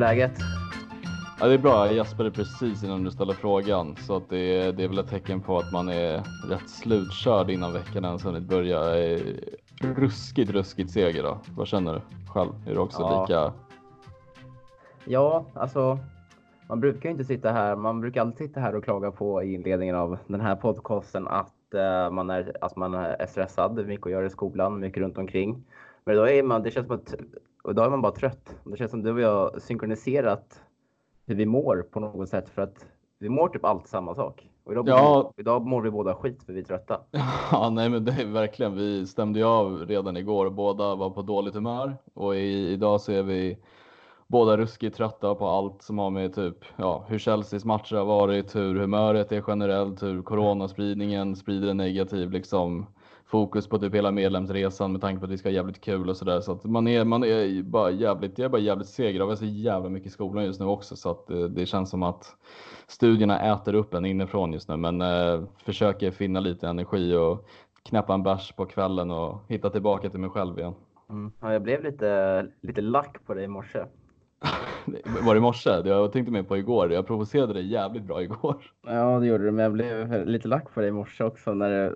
Läget? Ja, det är bra. Jag gäspade precis innan du ställde frågan så att det, det är väl ett tecken på att man är rätt slutkörd innan veckan ens hunnit börja. Eh, ruskigt, ruskigt seger då. Vad känner du själv? Är du också ja. lika? Ja, alltså man brukar ju inte sitta här. Man brukar alltid sitta här och klaga på i inledningen av den här podcasten att uh, man är, att man är stressad, mycket att göra i skolan, mycket runt omkring. Men idag är man, det känns som att idag är man bara trött. Det känns som du och jag synkroniserat hur vi mår på något sätt för att vi mår typ alltid samma sak. Och idag, ja. vi, idag mår vi båda skit för vi är trötta. Ja, nej, men det är verkligen. Vi stämde ju av redan igår och båda var på dåligt humör och i, idag är vi båda ruskigt trötta på allt som har med typ ja, hur Chelseas matcher har varit, hur humöret är generellt, hur coronaspridningen sprider en negativ liksom fokus på typ hela medlemsresan med tanke på att vi ska ha jävligt kul och sådär. Så att man är, man är bara jävligt, jag är bara jävligt seger av så jävla mycket i skolan just nu också så att det, eh, det känns som att studierna äter upp en inifrån just nu. Men eh, försöker finna lite energi och knäppa en bärs på kvällen och hitta tillbaka till mig själv igen. Mm. Ja, jag blev lite, lite lack på dig i morse. Var det i morse? Jag tänkte mer på igår. Jag provocerade dig jävligt bra igår. Ja, det gjorde du, men jag blev lite lack på dig i morse också när det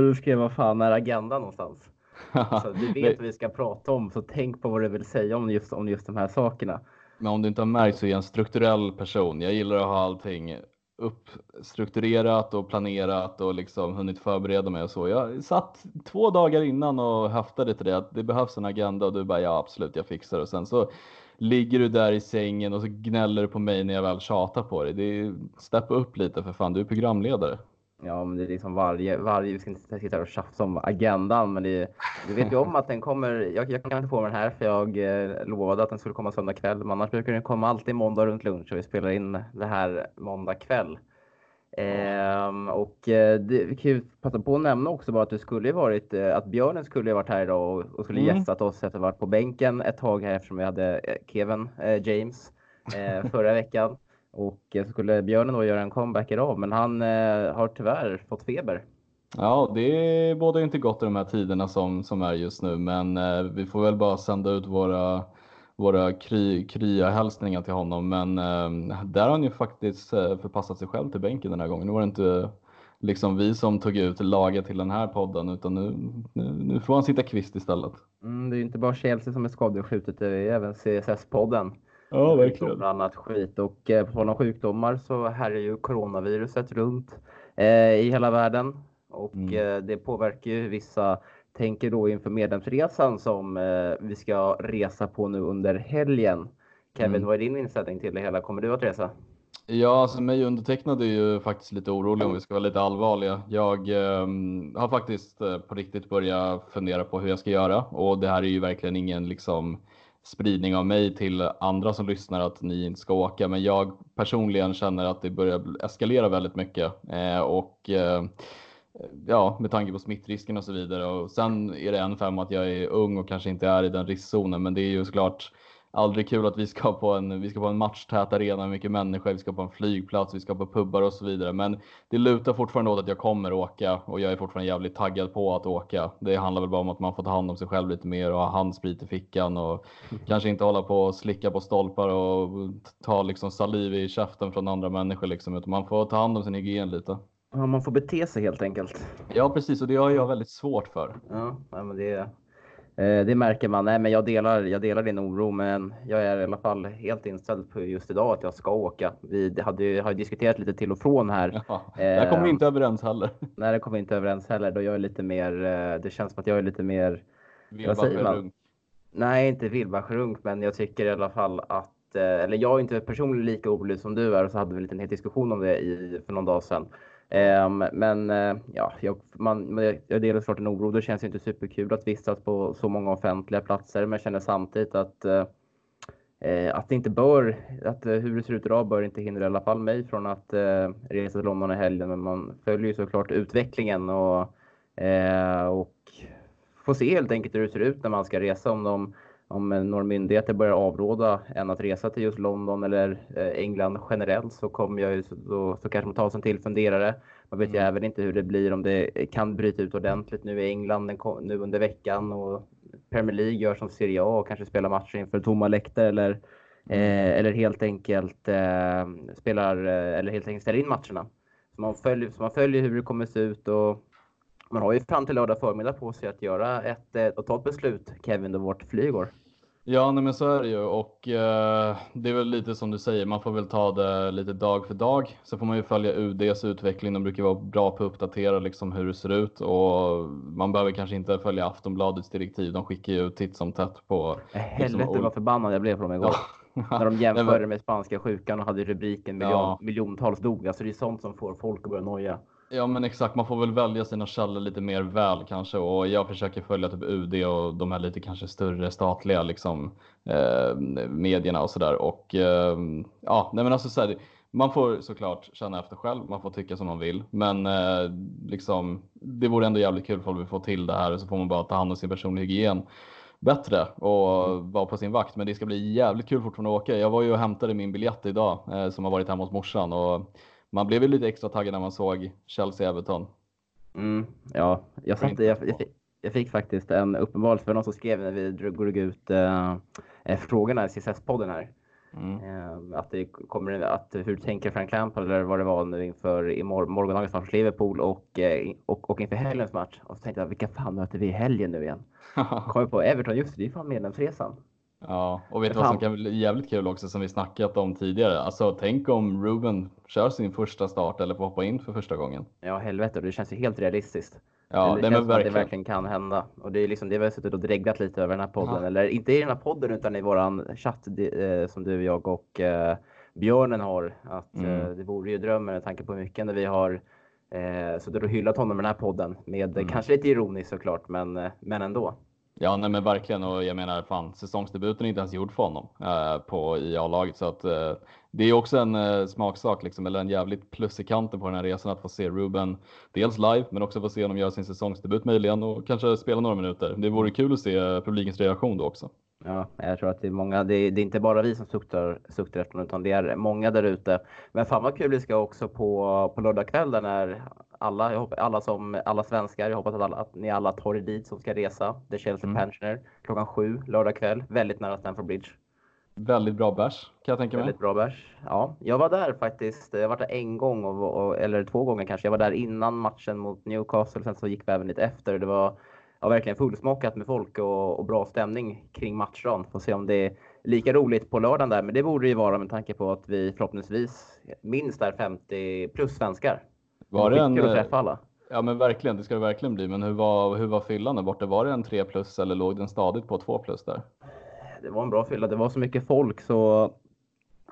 du skrev vad fan är agendan någonstans? Så du vet vad vi ska prata om, så tänk på vad du vill säga om just, om just de här sakerna. Men om du inte har märkt så är jag en strukturell person. Jag gillar att ha allting uppstrukturerat och planerat och liksom hunnit förbereda mig och så. Jag satt två dagar innan och höftade till det att det behövs en agenda och du bara ja absolut jag fixar och sen så ligger du där i sängen och så gnäller du på mig när jag väl tjatar på dig. Det är steppa upp lite för fan, du är programledare. Ja, men det är liksom varje, varje, vi ska inte sitta här och tjafsa om agendan, men det, du vet ju om att den kommer, jag, jag kan inte få den här för jag eh, lovade att den skulle komma söndag kväll, men annars brukar den komma alltid måndag runt lunch och vi spelar in det här måndag kväll. Ehm, och eh, det, vi kan ju passa på att nämna också bara att du skulle varit, eh, att Björnen skulle ha varit här idag och, och skulle mm. gästat oss efter att ha varit på bänken ett tag här eftersom vi hade eh, Kevin eh, James eh, förra veckan. Och så skulle Björnen då göra en comeback idag, men han eh, har tyvärr fått feber. Ja, det bådar inte gott i de här tiderna som, som är just nu, men eh, vi får väl bara sända ut våra, våra kry, krya hälsningar till honom. Men eh, där har han ju faktiskt eh, förpassat sig själv till bänken den här gången. Nu var det inte liksom vi som tog ut laget till den här podden, utan nu, nu, nu får han sitta kvist istället. Mm, det är inte bara Chelsea som är skadeskjutet, det är även CSS-podden. Ja, verkligen. Bland annat skit. Och eh, på tal om sjukdomar så här är ju coronaviruset runt eh, i hela världen. Och mm. eh, det påverkar ju vissa tänker då inför medlemsresan som vi ska resa på nu under helgen. Kevin, mm. vad är din inställning till det hela? Kommer du att resa? Ja, alltså mig undertecknade är ju faktiskt lite orolig om vi ska vara lite allvarliga. Jag eh, har faktiskt eh, på riktigt börjat fundera på hur jag ska göra och det här är ju verkligen ingen liksom spridning av mig till andra som lyssnar att ni inte ska åka. Men jag personligen känner att det börjar eskalera väldigt mycket eh, och eh, ja, med tanke på smittrisken och så vidare. Och sen är det en femma att jag är ung och kanske inte är i den riskzonen, men det är ju såklart aldrig kul att vi ska på en, vi ska på en matchtät arena med mycket människor, vi ska på en flygplats, vi ska på pubbar och så vidare. Men det lutar fortfarande åt att jag kommer åka och jag är fortfarande jävligt taggad på att åka. Det handlar väl bara om att man får ta hand om sig själv lite mer och ha handsprit i fickan och kanske inte hålla på och slicka på stolpar och ta liksom saliv i käften från andra människor liksom, utan man får ta hand om sin hygien lite. Ja, man får bete sig helt enkelt. Ja, precis och det har jag väldigt svårt för. Ja, men det det märker man. Nej, men jag delar, jag delar din oro, men jag är i alla fall helt inställd på just idag att jag ska åka. Vi hade, har diskuterat lite till och från här. Ja, där kommer vi inte överens heller. Nej, det kommer vi inte överens heller. Då jag är lite mer, eh, det känns som att jag är lite mer... Vilbacherunk? Nej, inte vilbacherunk, men jag tycker i alla fall att eh, eller jag är inte personligen lika orolig som du är och så hade vi en liten diskussion om det i, för någon dag sedan. Ehm, men eh, ja, jag, man, jag delar såklart en oro. Det känns inte superkul att vistas på så många offentliga platser, men jag känner samtidigt att eh, eh, att det inte bör, att hur det ser ut idag bör inte hindra i alla fall mig från att resa till London i helgen. Men man följer ju såklart utvecklingen och, och får se helt enkelt hur det ser ut när man ska resa. Om de om några myndigheter börjar avråda en att resa till just London eller eh, England generellt så kommer jag ju, så, så kanske man tar sig en till funderare. Man vet mm. ju även inte hur det blir om det kan bryta ut ordentligt nu i England nu under veckan och Premier League gör som Serie A och kanske spelar matcher inför tomma läktare eller Eh, eller helt enkelt eh, spelar eh, eller helt enkelt ställer in matcherna. Så man, följer, så man följer hur det kommer se ut och man har ju fram till lördag förmiddag på sig att göra ett, eh, och ta ett beslut, Kevin, då vårt flyg går. Ja, nej, men så är det ju och eh, det är väl lite som du säger. Man får väl ta det lite dag för dag. Så får man ju följa UDs utveckling. De brukar vara bra på att uppdatera liksom hur det ser ut och man behöver kanske inte följa Aftonbladets direktiv. De skickar ju titt som tätt på. Helvete liksom, vad förbannad jag blev på dem igår. När de jämförde med spanska sjukan och hade rubriken miljon, ja. miljontals dog. Alltså det är sånt som får folk att börja noja. Ja men exakt, man får väl välja sina källor lite mer väl kanske. Och jag försöker följa typ UD och de här lite kanske större statliga liksom eh, medierna och sådär. Och eh, ja, nej men alltså så här, man får såklart känna efter själv, man får tycka som man vill, men eh, liksom det vore ändå jävligt kul om vi får till det här och så får man bara ta hand om sin personliga hygien bättre och vara på sin vakt. Men det ska bli jävligt kul fortfarande att åka. Jag var ju och hämtade min biljett idag eh, som har varit hemma hos morsan och man blev ju lite extra taggad när man såg Chelsea-Everton. Mm, ja, jag, satt, jag, jag, fick, jag fick faktiskt en uppenbarelse för någon som skrev när vi drog ut äh, frågorna i CSS-podden här. Mm. Äh, att det kommer, att hur tänker Frank Lampard eller vad det var nu inför morgondagens match Liverpool och, och, och inför helgens match. Och så tänkte jag, vilka fan möter vi i helgen nu igen? Kommer på Everton, just det, det är fan medlemsresan. Ja, och vet du vad som kan bli jävligt kul också som vi snackat om tidigare? Alltså tänk om Ruben kör sin första start eller får hoppa in för första gången. Ja, helvete, det känns ju helt realistiskt. Ja, det, det känns verkligen. det verkligen kan hända. Och det är liksom det vi har suttit och dreglat lite över den här podden. Ja. Eller inte i den här podden utan i våran chatt eh, som du, jag och eh, Björnen har. Att mm. eh, det vore ju drömmen med tanke på hur mycket när vi har eh, suttit och hyllat honom i den här podden. Med mm. kanske lite ironiskt såklart, men, eh, men ändå. Ja, nej men verkligen och jag menar fan säsongsdebuten är inte ens gjord för honom eh, på i A-laget så att eh, det är också en eh, smaksak liksom eller en jävligt plus i kanten på den här resan att få se Ruben dels live men också få se honom göra sin säsongsdebut möjligen och kanske spela några minuter. Det vore kul att se eh, publikens reaktion då också. Ja, jag tror att det är många. Det är, det är inte bara vi som suktar, suktar efter honom utan det är många där ute. Men fan vad kul det ska också på, på lördag kväll när alla, hoppas, alla, som, alla svenskar, jag hoppas att, alla, att ni alla tar er dit som ska resa. The Chelsea mm. Pensioner klockan sju lördag kväll. Väldigt nära Stamford Bridge. Väldigt bra bärs kan jag tänka mig. Väldigt bra bärs. Ja, jag var där faktiskt. Jag var där en gång och, och, eller två gånger kanske. Jag var där innan matchen mot Newcastle. Sen så gick vi även lite efter. Det var ja, verkligen fullsmockat med folk och, och bra stämning kring matchdagen. Får se om det är lika roligt på lördagen där. Men det borde ju vara med tanke på att vi förhoppningsvis minst är 50 plus svenskar. Var det en... att träffa alla. Ja men verkligen, det ska det verkligen bli. Men hur var, hur var fyllan där borta? Var det en 3 plus eller låg den stadigt på 2 plus där? Det var en bra fylla. Det var så mycket folk så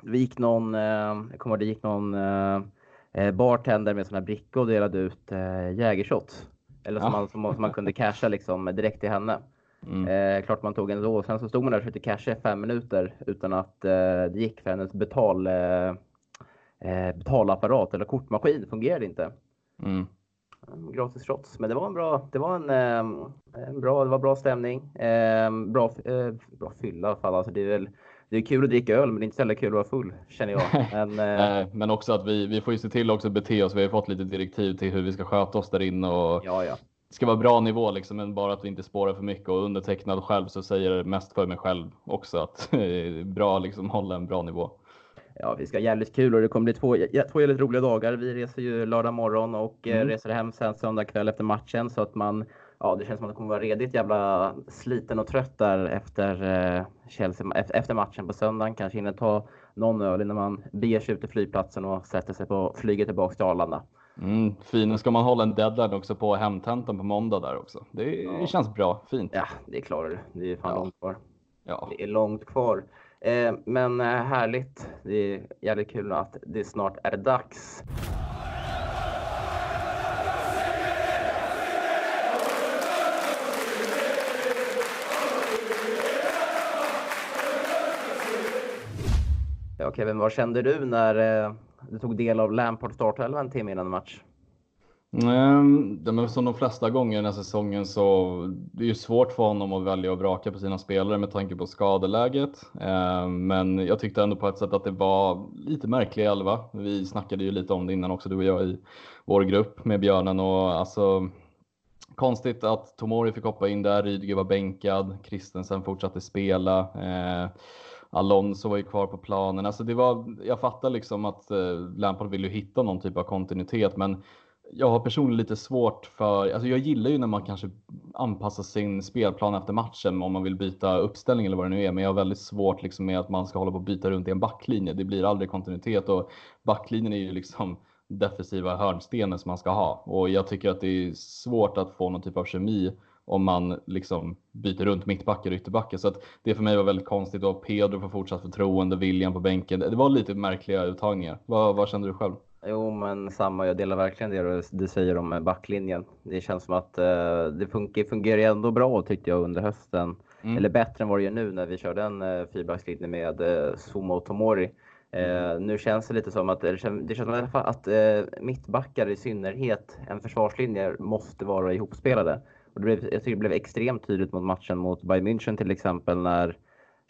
det gick någon, eh, jag kommer ihåg, det gick någon eh, eh bartender med sådana brickor och delade ut eh, jägershots. Eller som, ja. man, som, som, man kunde casha liksom direkt till henne. Mm. Eh, klart man tog en då. Sen så stod man där och försökte casha i fem minuter utan att eh, det gick för hennes betal, eh, eh, betalapparat eller kortmaskin fungerade inte. Mm. Gratis shots, men det var en bra, det var en, eh, en bra, det var bra stämning. Eh, bra, bra fylla i alla fall. Alltså det är väl det är kul att dricka öl, men det är inte så kul att vara full känner jag. Men, Nej, men också att vi, vi får ju se till också att bete oss. Vi har fått lite direktiv till hur vi ska sköta oss där inne och ja, ja. det ska vara bra nivå liksom, men bara att vi inte spårar för mycket och undertecknad själv så säger det mest för mig själv också att bra liksom hålla en bra nivå ja, vi ska ha jävligt kul och det kommer bli två, två jävligt roliga dagar. Vi reser ju lördag morgon och eh, mm. reser hem sen söndag kväll efter matchen så att man Ja, det känns som att man kommer vara redigt jävla sliten och trött där efter eh, Chelsea, efter matchen på söndagen. Kanske hinner ta någon öl innan man beger sig ut till flygplatsen och sätter sig på flyget tillbaka till Arlanda. Mm, fin. Ska man hålla en deadline också på hemtentan på måndag där också? Det ja. känns bra. Fint. Ja, det klarar du. Det är fan ja. långt kvar. Ja. Det är långt kvar. Eh, men eh, härligt. Det är jävligt kul att det snart är dags. Ja, Kevin, vad kände du när eh, du tog del av Lampard startelva en timme innan match? Mm, som de flesta gånger den här säsongen så det är ju svårt för honom att välja och vraka på sina spelare med tanke på skadeläget. Ehm, men jag tyckte ändå på ett sätt att det var lite märklig elva. Vi snackade ju lite om det innan också, du och jag i vår grupp med Björnen och alltså konstigt att Tomori fick hoppa in där, Rydiger var bänkad, Kristensen fortsatte spela. Eh, Alonso var ju kvar på planen. Alltså det var, jag fattar liksom att eh, Lampard vill ju hitta någon typ av kontinuitet, men jag har personligen lite svårt för, alltså jag gillar ju när man kanske anpassar sin spelplan efter matchen om man vill byta uppställning eller vad det nu är. Men jag har väldigt svårt liksom med att man ska hålla på och byta runt i en backlinje. Det blir aldrig kontinuitet och backlinjen är ju liksom defensiva hörnstenen som man ska ha. Och jag tycker att det är svårt att få någon typ av kemi om man liksom byter runt mittbackar och ytterbackar. Så att det för mig var väldigt konstigt och Pedro får fortsatt förtroende, William på bänken. Det var lite märkliga uttagningar. Vad, vad kände du själv? Jo, men samma. Jag delar verkligen det du säger om backlinjen. Det känns som att uh, det funkar, fungerar ändå bra tyckte jag under hösten. Mm. Eller bättre än vad det gör nu när vi körde en uh, fyrbackslinje med uh, Sumo och Tomori. Mm. nu känns det lite som att, det känns, det känns som att, att mittbackar i synnerhet, en försvarslinje, måste vara ihopspelade. Och det blev, jag tycker det blev extremt tydligt mot matchen mot Bayern München till exempel när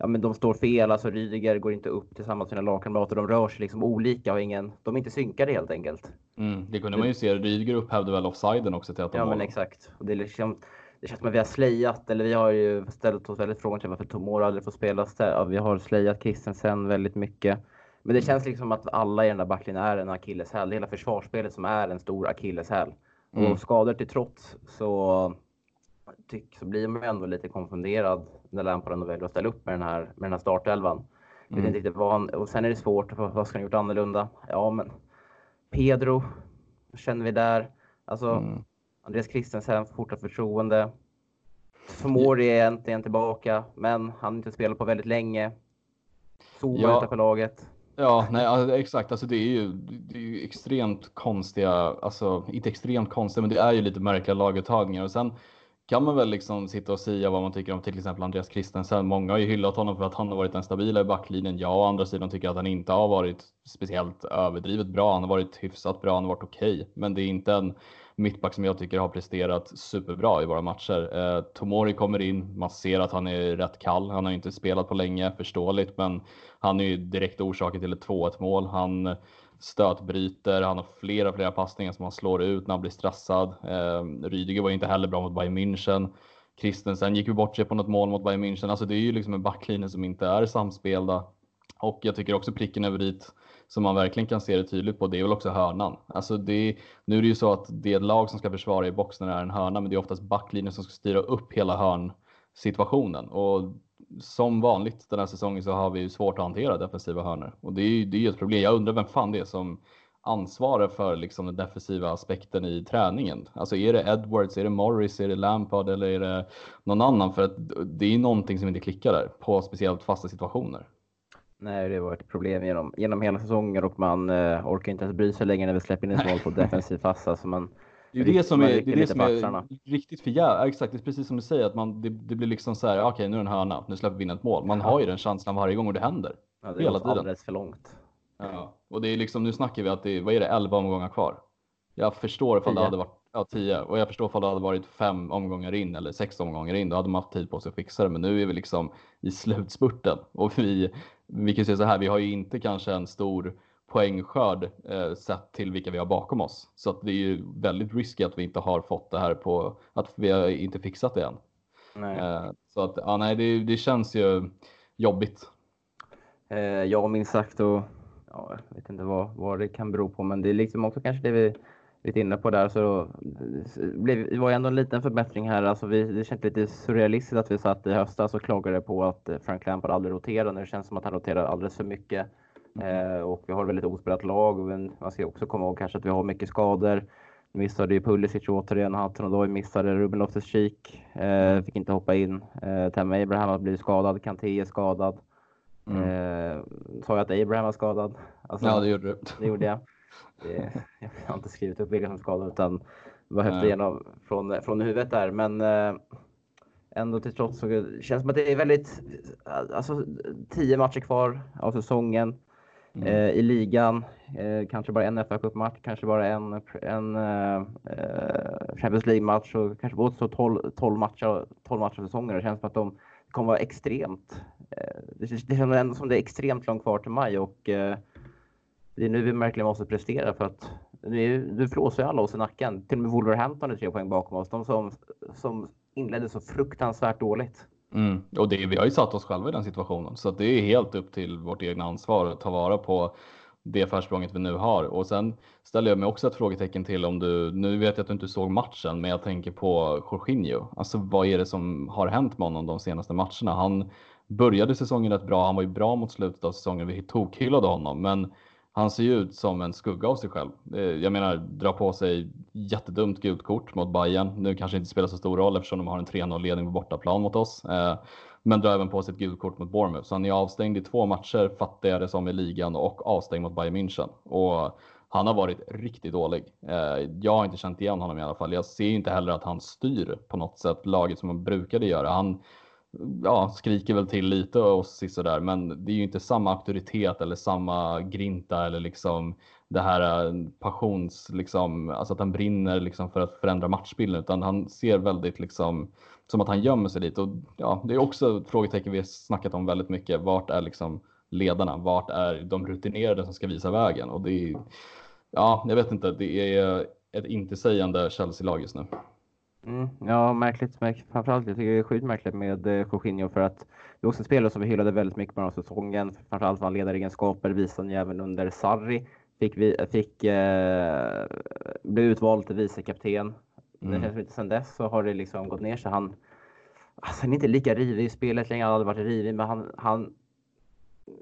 ja, men de står fel. Alltså Rydiger går inte upp tillsammans med sina lagkamrater. De rör sig liksom olika och ingen, de är inte synkade helt enkelt. Mm, det kunde man ju se. Rydiger upphävde väl offsiden också till att de Ja, men exakt. Och det, är liksom, det känns som att vi har slejat, eller vi har ju ställt oss väldigt frågan till varför Tomor aldrig får spela. Ja, vi har slejat Christensen väldigt mycket. Men det känns liksom att alla i den där backlinjen är en akilleshäl. Hela försvarsspelet som är en stor akilleshäl. Mm. Och skador till trots så tyck, så blir man ändå lite konfunderad när Lampard ändå väljer att ställa upp med den här, med den här startelvan. Mm. Vet inte vad han, och sen är det svårt, vad ska han gjort annorlunda? Ja, men Pedro känner vi där. Alltså, mm. Andreas Christensen fortsatt förtroende. Förmår är äntligen tillbaka, men han har inte spelat på väldigt länge. Zuma ja. utanför laget. Ja, nej, alltså, exakt. Alltså, det, är ju, det är ju extremt konstiga, alltså inte extremt konstiga, men det är ju lite märkliga laguttagningar. Och sen kan man väl liksom sitta och säga vad man tycker om till exempel Andreas Christensen. Många har ju hyllat honom för att han har varit den stabila i backlinjen. Jag å andra sidan tycker att han inte har varit speciellt överdrivet bra. Han har varit hyfsat bra, han har varit okej, okay. men det är inte en mittback som jag tycker har presterat superbra i våra matcher. Eh, Tomori kommer in, man ser att han är rätt kall. Han har inte spelat på länge, förståeligt, men han är ju direkt orsaken till ett 2-1 mål. Han stötbryter, han har flera, flera passningar som han slår ut när han blir stressad. Eh, Rydiger var inte heller bra mot Bayern München. Christensen gick ju bort sig på något mål mot Bayern München. Alltså det är ju liksom en backlinje som inte är samspelda. Och jag tycker också pricken över dit som man verkligen kan se det tydligt på, det är väl också hörnan. Alltså det, nu är det ju så att det är lag som ska försvara i boxen när det är en hörna, men det är oftast backlinjen som ska styra upp hela hörnsituationen. Och som vanligt den här säsongen så har vi svårt att hantera defensiva hörnor och det är ju det är ett problem. Jag undrar vem fan det är som ansvarar för liksom den defensiva aspekten i träningen. Alltså är det Edwards, är det Morris, är det Lampard eller är det någon annan? För att det är någonting som inte klickar där på speciellt fasta situationer. Nej, det har varit ett problem genom, genom hela säsongen och man eh, orkar inte ens bry sig längre när vi släpper in ett mål på defensiv fasta. Så man, det är det som är, det är, det som är riktigt för jävla, exakt, det är precis som du säger att man, det, det blir liksom så här, okej okay, nu är det en hörna, nu släpper vi in ett mål. Man ja. har ju den känslan varje gång och det händer. Ja, det hela tiden. alldeles för långt. Ja, och det är liksom, nu snackar vi att det är, vad är det, 11 omgångar kvar. Jag förstår ifall det hade varit, ja 10, och jag förstår ifall det hade varit fem omgångar in eller sex omgångar in, då hade man haft tid på sig att fixa det. Men nu är vi liksom i slutspurten och vi, vi kan säga så här, vi har ju inte kanske en stor poängskörd eh, sett till vilka vi har bakom oss. Så att det är ju väldigt risky att vi inte har fått det här på att vi har inte fixat det än. Eh, så att ja, nej, det, det känns ju jobbigt. Eh, ja, minst sagt och ja, jag vet inte vad, vad det kan bero på, men det är liksom också kanske det vi lite inne på där så blev, det var ändå en liten förbättring här. Alltså vi, det känns lite surrealistiskt att vi satt i höstas och klagade på att Frank Lampard aldrig roterar. Det känns som att han roterar alldeles för mycket. Eh, och vi har ett väldigt ospelat lag. Men man ska också komma ihåg kanske att vi har mycket skador. Missade ju Pulisic återigen, Hatanodoj missade Ruben Loftus-Cheek. Eh, fick inte hoppa in. Eh, Tam Abraham har blivit skadad, Kanté är skadad. Mm. Eh, sa jag att Abraham var skadad? Alltså, ja, det gjorde du. Det gjorde jag. Det, jag har inte skrivit upp vilka som skadade utan var höften igenom från, från huvudet där. Men eh, ändå till trots så känns det som att det är väldigt, alltså tio matcher kvar av säsongen. Mm. Eh, I ligan, eh, kanske bara en fa Cup-match, kanske bara en, en eh, Champions League-match och kanske både så 12, 12 matcher, 12 matcher säsonger. Det känns som att de kommer vara extremt, eh, det känns ändå som det är extremt långt kvar till maj och eh, det är nu vi verkligen måste prestera för att nu, nu flåsar ju alla oss i nacken. Till och med Wolverhampton är tre poäng bakom oss. De som, som inledde så fruktansvärt dåligt. Mm. Och det, vi har ju satt oss själva i den situationen så det är helt upp till vårt egna ansvar att ta vara på det försprånget vi nu har. Och sen ställer jag mig också ett frågetecken till om du, nu vet jag att du inte såg matchen, men jag tänker på Jorginho. Alltså vad är det som har hänt med honom de senaste matcherna? Han började säsongen rätt bra, han var ju bra mot slutet av säsongen, vi tokhyllade honom, men han ser ju ut som en skugga av sig själv. Eh, jag menar, dra på sig jättedumt gult kort mot Bayern. Nu kanske inte spelar så stor roll eftersom de har en 3-0 ledning på bortaplan mot oss. Eh, men drar även på sig ett gult kort mot Bournemouth. Så han är avstängd i två matcher, fattar jag det som, i ligan och avstängd mot Bayern München. Och han har varit riktigt dålig. Eh, jag har inte känt igen honom i alla fall. Jag ser inte heller att han styr på något sätt laget som han brukade göra. Han ja, skriker väl till lite och sådär, men det är ju inte samma auktoritet eller samma grinta eller liksom det här eh, passions, liksom, alltså att han brinner liksom för att förändra matchbilden, utan han ser väldigt liksom som att han gömmer sig lite och ja, det är också ett frågetecken vi har snackat om väldigt mycket. Vart är liksom ledarna? Vart är de rutinerade som ska visa vägen? Och det är, ja, jag vet inte, det är ett intetsägande Chelsea-lag just nu. Mm, ja, märkligt. märkligt. Framförallt jag tycker det är sjukt märkligt med eh, Jorginho för att det är också en spelare som vi hyllade väldigt mycket på den här säsongen. Framförallt var han ledaregenskaper, visade han även under Sarri. Fick, vi, fick eh, blev utvald till vicekapten. Mm. Sen dess så har det liksom gått ner sig. Han, alltså, han är inte lika rivig i spelet längre. Han aldrig varit rivig, men han, han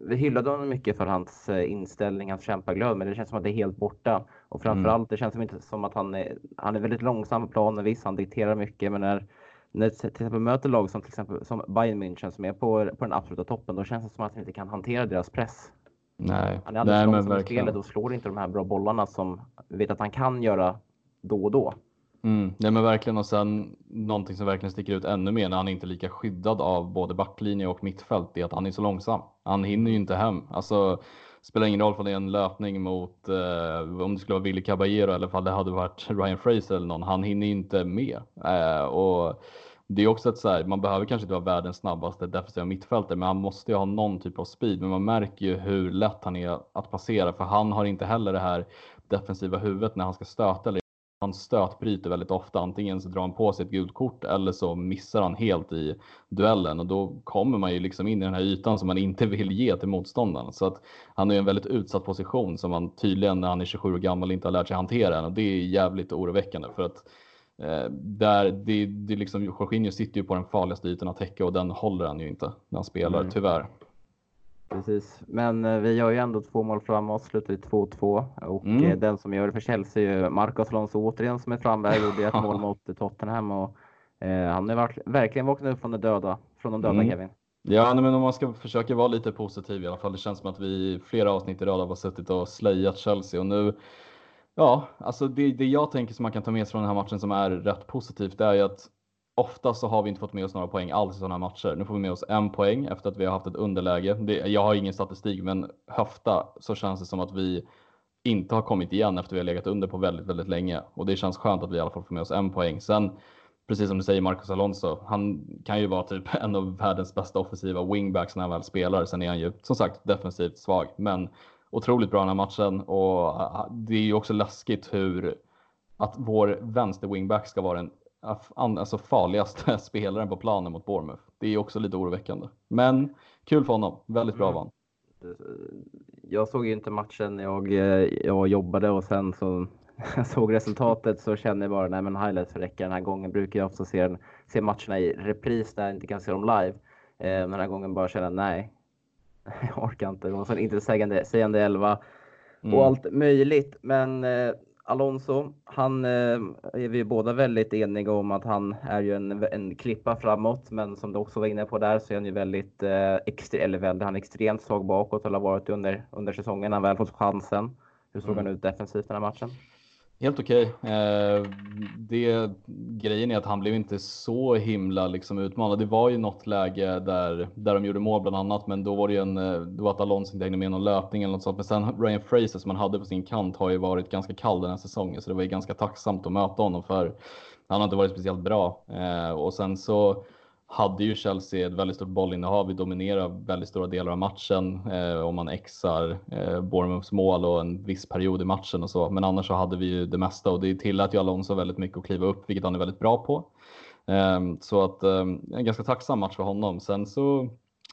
vi hyllade honom mycket för hans eh, inställning, hans kämpaglöd, men det känns som att det är helt borta. Och framförallt, mm. det känns som, inte som att han är, han är väldigt långsam på planen. Visst, han dikterar mycket, men när, när till exempel möter lag som till exempel som Bayern München som är på, på den absoluta toppen, då känns det som att han inte kan hantera deras press. Nej, han är alldeles Nej, långsam i spelet och slår inte de här bra bollarna som vi vet att han kan göra då och då. Mm, nej men verkligen och sen någonting som verkligen sticker ut ännu mer när han inte är lika skyddad av både backlinje och mittfält är att han är så långsam. Han hinner ju inte hem. Alltså spelar ingen roll om det är en löpning mot eh, om det skulle vara Willy Caballero eller om det hade varit Ryan Fraser eller någon. Han hinner inte med eh, och det är också ett så här, man behöver kanske inte vara världens snabbaste defensiva mittfältare, men han måste ju ha någon typ av speed. Men man märker ju hur lätt han är att passera, för han har inte heller det här defensiva huvudet när han ska stöta eller han stötbryter väldigt ofta. Antingen så drar han på sig ett gult kort eller så missar han helt i duellen och då kommer man ju liksom in i den här ytan som man inte vill ge till motståndaren. Så att han är en väldigt utsatt position som han tydligen när han är 27 år gammal inte har lärt sig hantera än och det är jävligt oroväckande för att eh, där det, det liksom Jorginho sitter ju på den farligaste ytan att täcka och den håller han ju inte när han spelar, mm. tyvärr. Precis, men eh, vi har ju ändå två mål framåt, slutar i 2-2 och mm. Eh, den som gör det för Chelsea är Marcos Alonso återigen som är framme. Gjorde ett mål mot Tottenham och eh, han har verkligen vaknat upp från de döda, från de döda mm. Kevin. Ja, men om man ska försöka vara lite positiv i alla fall. Det känns som att vi flera avsnitt i rad har suttit och slöjat Chelsea och nu Ja, alltså det, det jag tänker som man kan ta med sig från den här matchen som är rätt positivt det är ju att Ofta så har vi inte fått med oss några poäng alls i sådana här matcher. Nu får vi med oss en poäng efter att vi har haft ett underläge. Det, jag har ingen statistik, men höfta så känns det som att vi inte har kommit igen efter vi har legat under på väldigt, väldigt länge och det känns skönt att vi i alla fall får med oss en poäng. Sen precis som du säger Marcus Alonso, han kan ju vara typ en av världens bästa offensiva wingbacks när han väl spelar. Sen är han ju som sagt defensivt svag, men otroligt bra den här matchen och ah, det är ju också läskigt hur att vår vänster wingback ska vara den alltså farligaste spelaren på planen mot Bournemouth. Det är också lite oroväckande. Men kul för honom. Väldigt bra mm. van. Jag såg ju inte matchen. Jag, jag jobbade och sen så såg resultatet så kände jag bara nej men highlights räcker den här gången. Brukar jag ofta se, se matcherna i repris där jag inte kan se dem live. Eh, den här gången bara känna nej, jag orkar inte. Det var så inte sägande, sägande elva och mm. allt möjligt. Men eh, Alonso, han eh, är vi båda väldigt eniga om att han är ju en, en klippa framåt, men som du också var inne på där så är han ju väldigt, eh, extre, eller väldigt, han är extremt svag bakåt och har varit under, under säsongen. Han väl fått chansen. Hur såg mm. han ut defensivt den här matchen? Helt okej. Okay. Eh, det, grejen är att han blev inte så himla liksom utmanad. Det var ju något läge där, där de gjorde mål bland annat, men då var det ju en, eh, då det var att Alonso inte hängde med någon löpning eller något sånt. Men sen Ryan Fraser som han hade på sin kant har ju varit ganska kall den här säsongen, så det var ju ganska tacksamt att möta honom för han har inte varit speciellt bra. Eh, och sen så hade ju Chelsea ett väldigt stort bollinnehav. Vi dominerar väldigt stora delar av matchen eh, om man exar eh, Bournemouths mål och en viss period i matchen och så. Men annars så hade vi ju det mesta och det tillät ju Alonso väldigt mycket att kliva upp, vilket han är väldigt bra på. Eh, så att eh, en ganska tacksam match för honom. Sen så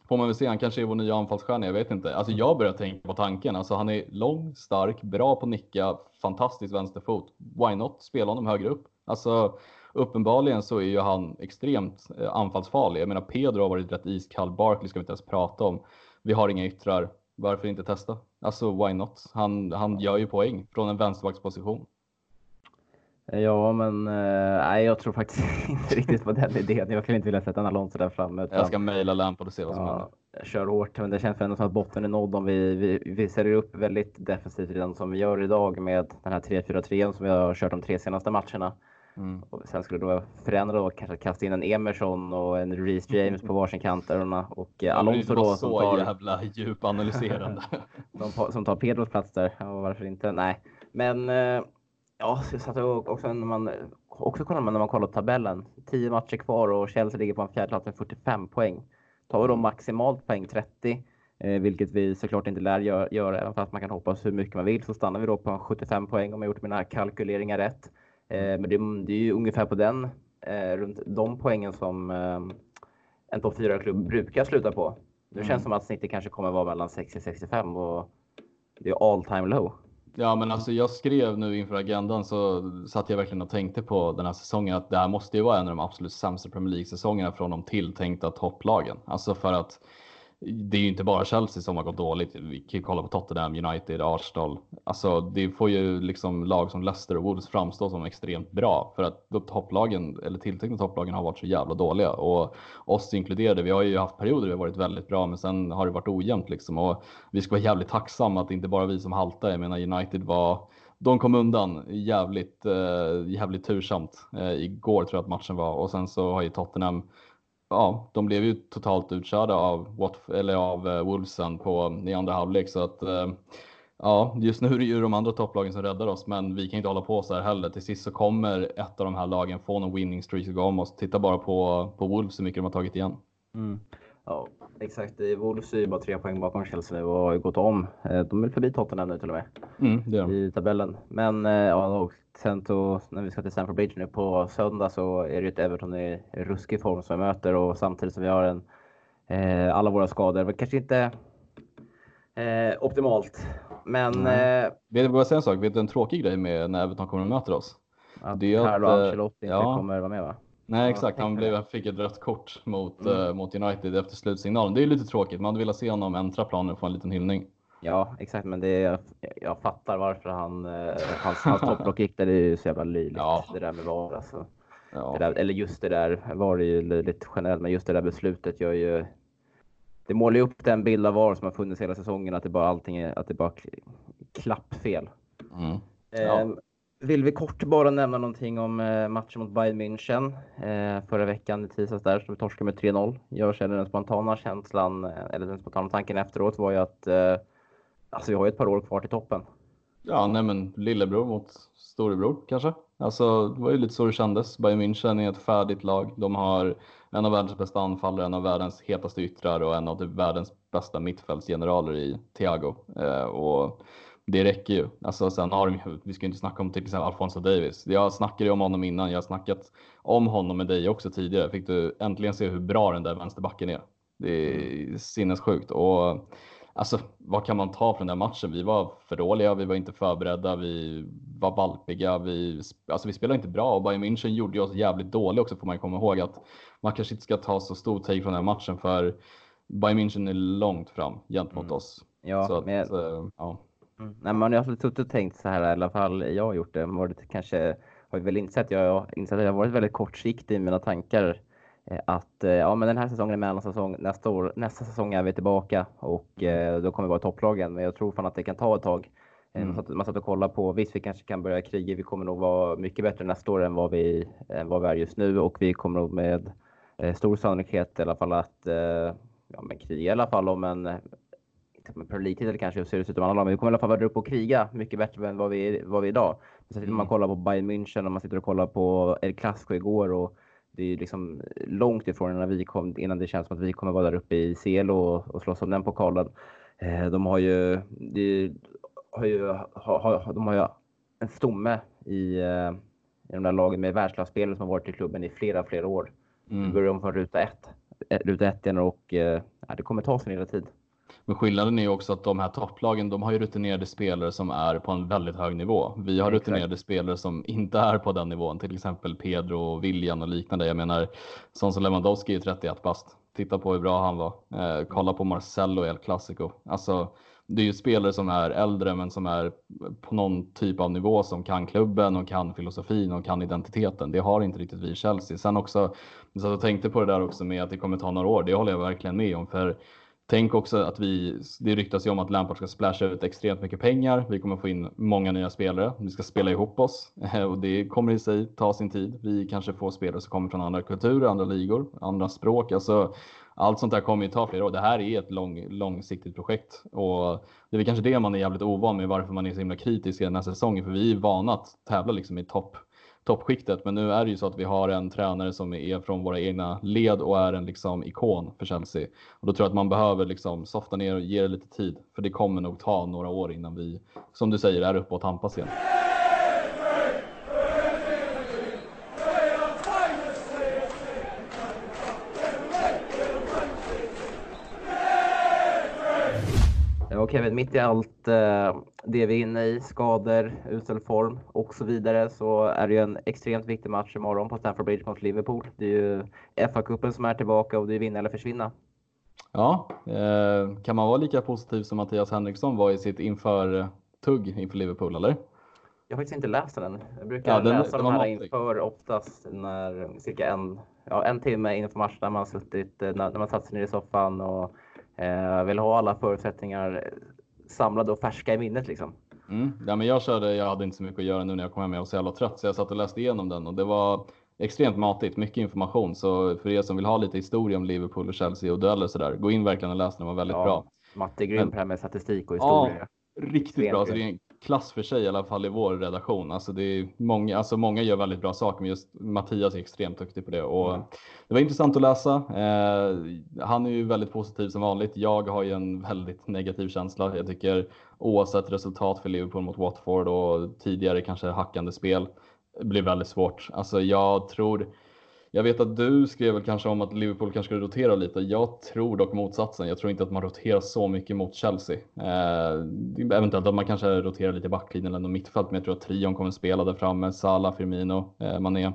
får man väl se, han kanske är vår nya anfallsstjärna, jag vet inte. Alltså jag börjar tänka på tanken, alltså han är lång, stark, bra på att nicka, fantastisk vänsterfot. Why not spela honom högre upp? Alltså uppenbarligen så är ju han extremt eh, anfallsfarlig. Jag menar Pedro har varit rätt iskall, Barkley ska vi inte ens prata om. Vi har inga yttrar, varför inte testa? Alltså why not? Han, han gör ju poäng från en vänsterbacksposition. Ja, men eh, nej, jag tror faktiskt inte riktigt på den idén. Jag skulle inte vilja sätta en Alonso där framme. Utan, jag ska mejla Lampard och se vad som ja, händer. Kör hårt, men det känns ändå som att botten är nådd om vi, vi, vi säljer upp väldigt defensivt redan som vi gör idag med den här 3-4-3 som vi har kört de tre senaste matcherna. Mm. Och sen skulle det då förändra och kanske kasta in en Emerson och en Reece James på varsin kant och ja, Alonso då som tar... jävla djupanalyserande. som, som tar Pedros plats där. Ja, varför inte? Nej, men eh, Ja, så satt jag också när man också kollar man när man kollar tabellen. 10 matcher kvar och Chelsea ligger på en fjärde plats med 45 poäng. Tar vi då maximalt poäng 30, eh, vilket vi såklart inte lär göra, gör, även fast man kan hoppas hur mycket man vill, så stannar vi då på 75 poäng om jag gjort mina kalkyleringar rätt. Eh, men det, det, är ju ungefär på den, eh, runt de poängen som eh, en topp 4-klubb brukar sluta på. Nu mm. känns det som att snittet kanske kommer vara mellan 60 65 och det är all time low. Ja, men alltså jag skrev nu inför agendan så satt jag verkligen och tänkte på den här säsongen att det här måste ju vara en av de absolut sämsta Premier League säsongerna från de tilltänkta topplagen. Alltså för att det är ju inte bara Chelsea som har gått dåligt. Vi kan ju kolla på Tottenham, United, Arsenal. Alltså det får ju liksom lag som Leicester och Wolves framstå som extremt bra för att de topplagen eller tilltänkta topplagen har varit så jävla dåliga och oss inkluderade. Vi har ju haft perioder där vi har varit väldigt bra, men sen har det varit ojämnt liksom och vi ska vara jävligt tacksamma att det inte bara vi som haltar. Jag menar United var de kom undan jävligt, eh, jävligt tursamt. Eh, igår tror jag att matchen var och sen så har ju Tottenham ja, de blev ju totalt utkörda av, Watf eller av eh, uh, Wolvesen på, eh, i andra halvlek. Så att, uh, ja, just nu är det ju de andra topplagen som räddar oss, men vi kan inte hålla på så här heller. Till sist så kommer ett av de här lagen få någon winning streak gå om oss. Titta bara på, på Wolves hur mycket de har tagit igen. Mm. Ja, exakt. Wolves är ju bara tre poäng bakom Chelsea nu och har gått om. Eh, de är förbi Tottenham nu till och med. Mm, de. I tabellen. Men ja, sen så, när vi ska till Stamford Bridge nu på söndag så är det ju ett Everton i ruskig form som vi möter och samtidigt som vi har en, eh, alla våra skador. Men kanske inte eh, optimalt. Men... Mm. Eh, vet du säga en sak? Vet du en tråkig grej med när Everton kommer och möter oss? Att det är Carlo att, eh, Ancelotti ja, inte kommer vara med va? Nej exakt, han blev, fick ett rött kort mot, mm. uh, mot United efter slutsignalen. Det är lite tråkigt, man hade velat se honom äntra planen och få en liten hyllning. Ja, exakt. Men det är, jag fattar varför han, eh, hans, hans topplock gick där. Det är ju så jävla löjligt. Ja. Det där med VAR alltså. Ja. Där, eller just det där var det ju löjligt generellt, men just det där beslutet gör ju. Det målar ju upp den bild av VAR som har funnits hela säsongen, att det bara allting är, att det bara klappfel. Mm. Ja. Eh, vill vi kort bara nämna någonting om eh, matchen mot Bayern München eh, förra veckan i tisdags där, som vi torskade med 3-0. Jag känner den spontana känslan, eh, eller den spontana tanken efteråt var ju att Alltså vi har ju ett par år kvar till toppen. Ja, nej men lillebror mot storebror kanske. Alltså det var ju lite så det kändes. Bayern München är ett färdigt lag. De har en av världens bästa anfallare, en av världens hetaste yttrar och en av typ världens bästa mittfältsgeneraler i Thiago. Och det räcker ju. Alltså sen har de vi ska inte snacka om till exempel Alfonso Davis. Jag snackade ju om honom innan. Jag har snackat om honom med dig också tidigare. Fick du äntligen se hur bra den där vänsterbacken är. Det är sinnessjukt. Och Alltså, vad kan man ta från den matchen? Vi var för dåliga, vi var inte förberedda, vi var valpiga, vi, alltså vi spelade inte bra och Bayern München gjorde oss jävligt dåliga också får man komma ihåg att man kanske inte ska ta så stor take från den matchen för Bayern München är långt fram gentemot mm. oss. Ja, så att, men... Äh, ja. Mm. Nej, jag har suttit och tänkt så här i alla fall. Jag har gjort det. Var det kanske har väl insett. Jag har insett att jag har varit väldigt kortsiktig i mina tankar Eh, att eh, ja, men den här säsongen är mellansäsong. Nästa, år, nästa säsong är vi tillbaka och eh, då kommer vi vara topplagen. Men jag tror fan att det kan ta ett tag. Mm. Man, satt, man satt och kollade på, visst vi kanske kan börja kriga. Vi kommer nog vara mycket bättre nästa år än vad vi, än vad vi är just nu och vi kommer nog med eh, stor sannolikhet i alla fall att eh, ja, men kriga i alla fall om en med Premier League-titel kanske ser det ut som men vi kommer i alla fall vara uppe och kriga mycket bättre än vad vi, vad vi är idag. Så mm. man kollar på Bayern München och man sitter och kollar på El Clasico igår och det är liksom långt ifrån innan, vi kom, innan det känns som att vi kommer vara där uppe i CL och, och slåss om den pokalen. Eh, de har ju, de har ju, ha, ha, de har ju en stomme i, eh, i de där lagen med världsklasspelare som har varit i klubben i flera, flera år. Mm. börjar om från ruta ett, eh, ruta ett igen och ja, det kommer ta sin lilla tid. Men skillnaden är ju också att de här topplagen, de har ju rutinerade spelare som är på en väldigt hög nivå. Vi har rutinerade spelare som inte är på den nivån, till exempel Pedro och William och liknande. Jag menar, sån som Lewandowski är 31 bast. Titta på hur bra han var. Eh, kolla på Marcello i El Clasico. Alltså, det är ju spelare som är äldre men som är på någon typ av nivå som kan klubben och kan filosofin och kan identiteten. Det har inte riktigt vi i Chelsea. Sen också, så jag tänkte på det där också med att det kommer ta några år. Det håller jag verkligen med om. För Tänk också att vi, det ryktas ju om att Lampard ska splasha ut extremt mycket pengar. Vi kommer få in många nya spelare. Vi ska spela ihop oss och det kommer i sig ta sin tid. Vi kanske får spelare som kommer från andra kulturer, andra ligor, andra språk. Alltså, allt sånt där kommer ju ta flera år. Det här är ett lång, långsiktigt projekt och det är väl kanske det man är jävligt ovan med varför man är så himla kritisk i den här säsongen. För vi är vana att tävla liksom i topp toppskiktet. Men nu är det ju så att vi har en tränare som är från våra egna led och är en liksom ikon för Chelsea. Och då tror jag att man behöver liksom softa ner och ge det lite tid. För det kommer nog ta några år innan vi, som du säger, är uppe och tampas igen. Kevin, mitt i allt eh, det vi är inne i, skador, usel form och så vidare, så är det ju en extremt viktig match imorgon på Stamford Bridge mot Liverpool. Det är ju FA-cupen som är tillbaka och det är vinna eller försvinna. Ja, eh, kan man vara lika positiv som Mattias Henriksson var i sitt inför-tugg inför Liverpool, eller? Jag har faktiskt inte läst den. Jag brukar ja, den, läsa den de här inför oftast när cirka en, ja, en timme inför matchen när man suttit, när, när man satt sig ner i soffan och eh, vill ha alla förutsättningar samlade och färska i minnet liksom. Mm. Ja, men jag körde, jag hade inte så mycket att göra nu när jag kom hem, jag var så jävla trött så jag satt och läste igenom den och det var extremt matigt, mycket information. Så för er som vill ha lite historia om Liverpool och Chelsea och dueller så där, gå in verkligen och läs den, den var väldigt ja, bra. Matte är grym på det här med statistik och historia. Ja, riktigt bra. Så det är en klass för sig i alla fall i vår redaktion. Alltså det är många, alltså många gör väldigt bra saker, men just Mattias är extremt duktig på det. Och mm. Det var intressant att läsa. Eh, han är ju väldigt positiv som vanligt. Jag har ju en väldigt negativ känsla. Jag tycker oavsett resultat för Liverpool mot Watford och tidigare kanske hackande spel blir väldigt svårt. Alltså jag tror jag vet att du skrev väl kanske om att Liverpool kanske skulle rotera lite. Jag tror dock motsatsen. Jag tror inte att man roterar så mycket mot Chelsea. Eh, eventuellt att man kanske roterar lite i backlinjen eller mittfält, men jag tror att trion kommer spela där framme. Salah, Firmino, eh, Mané.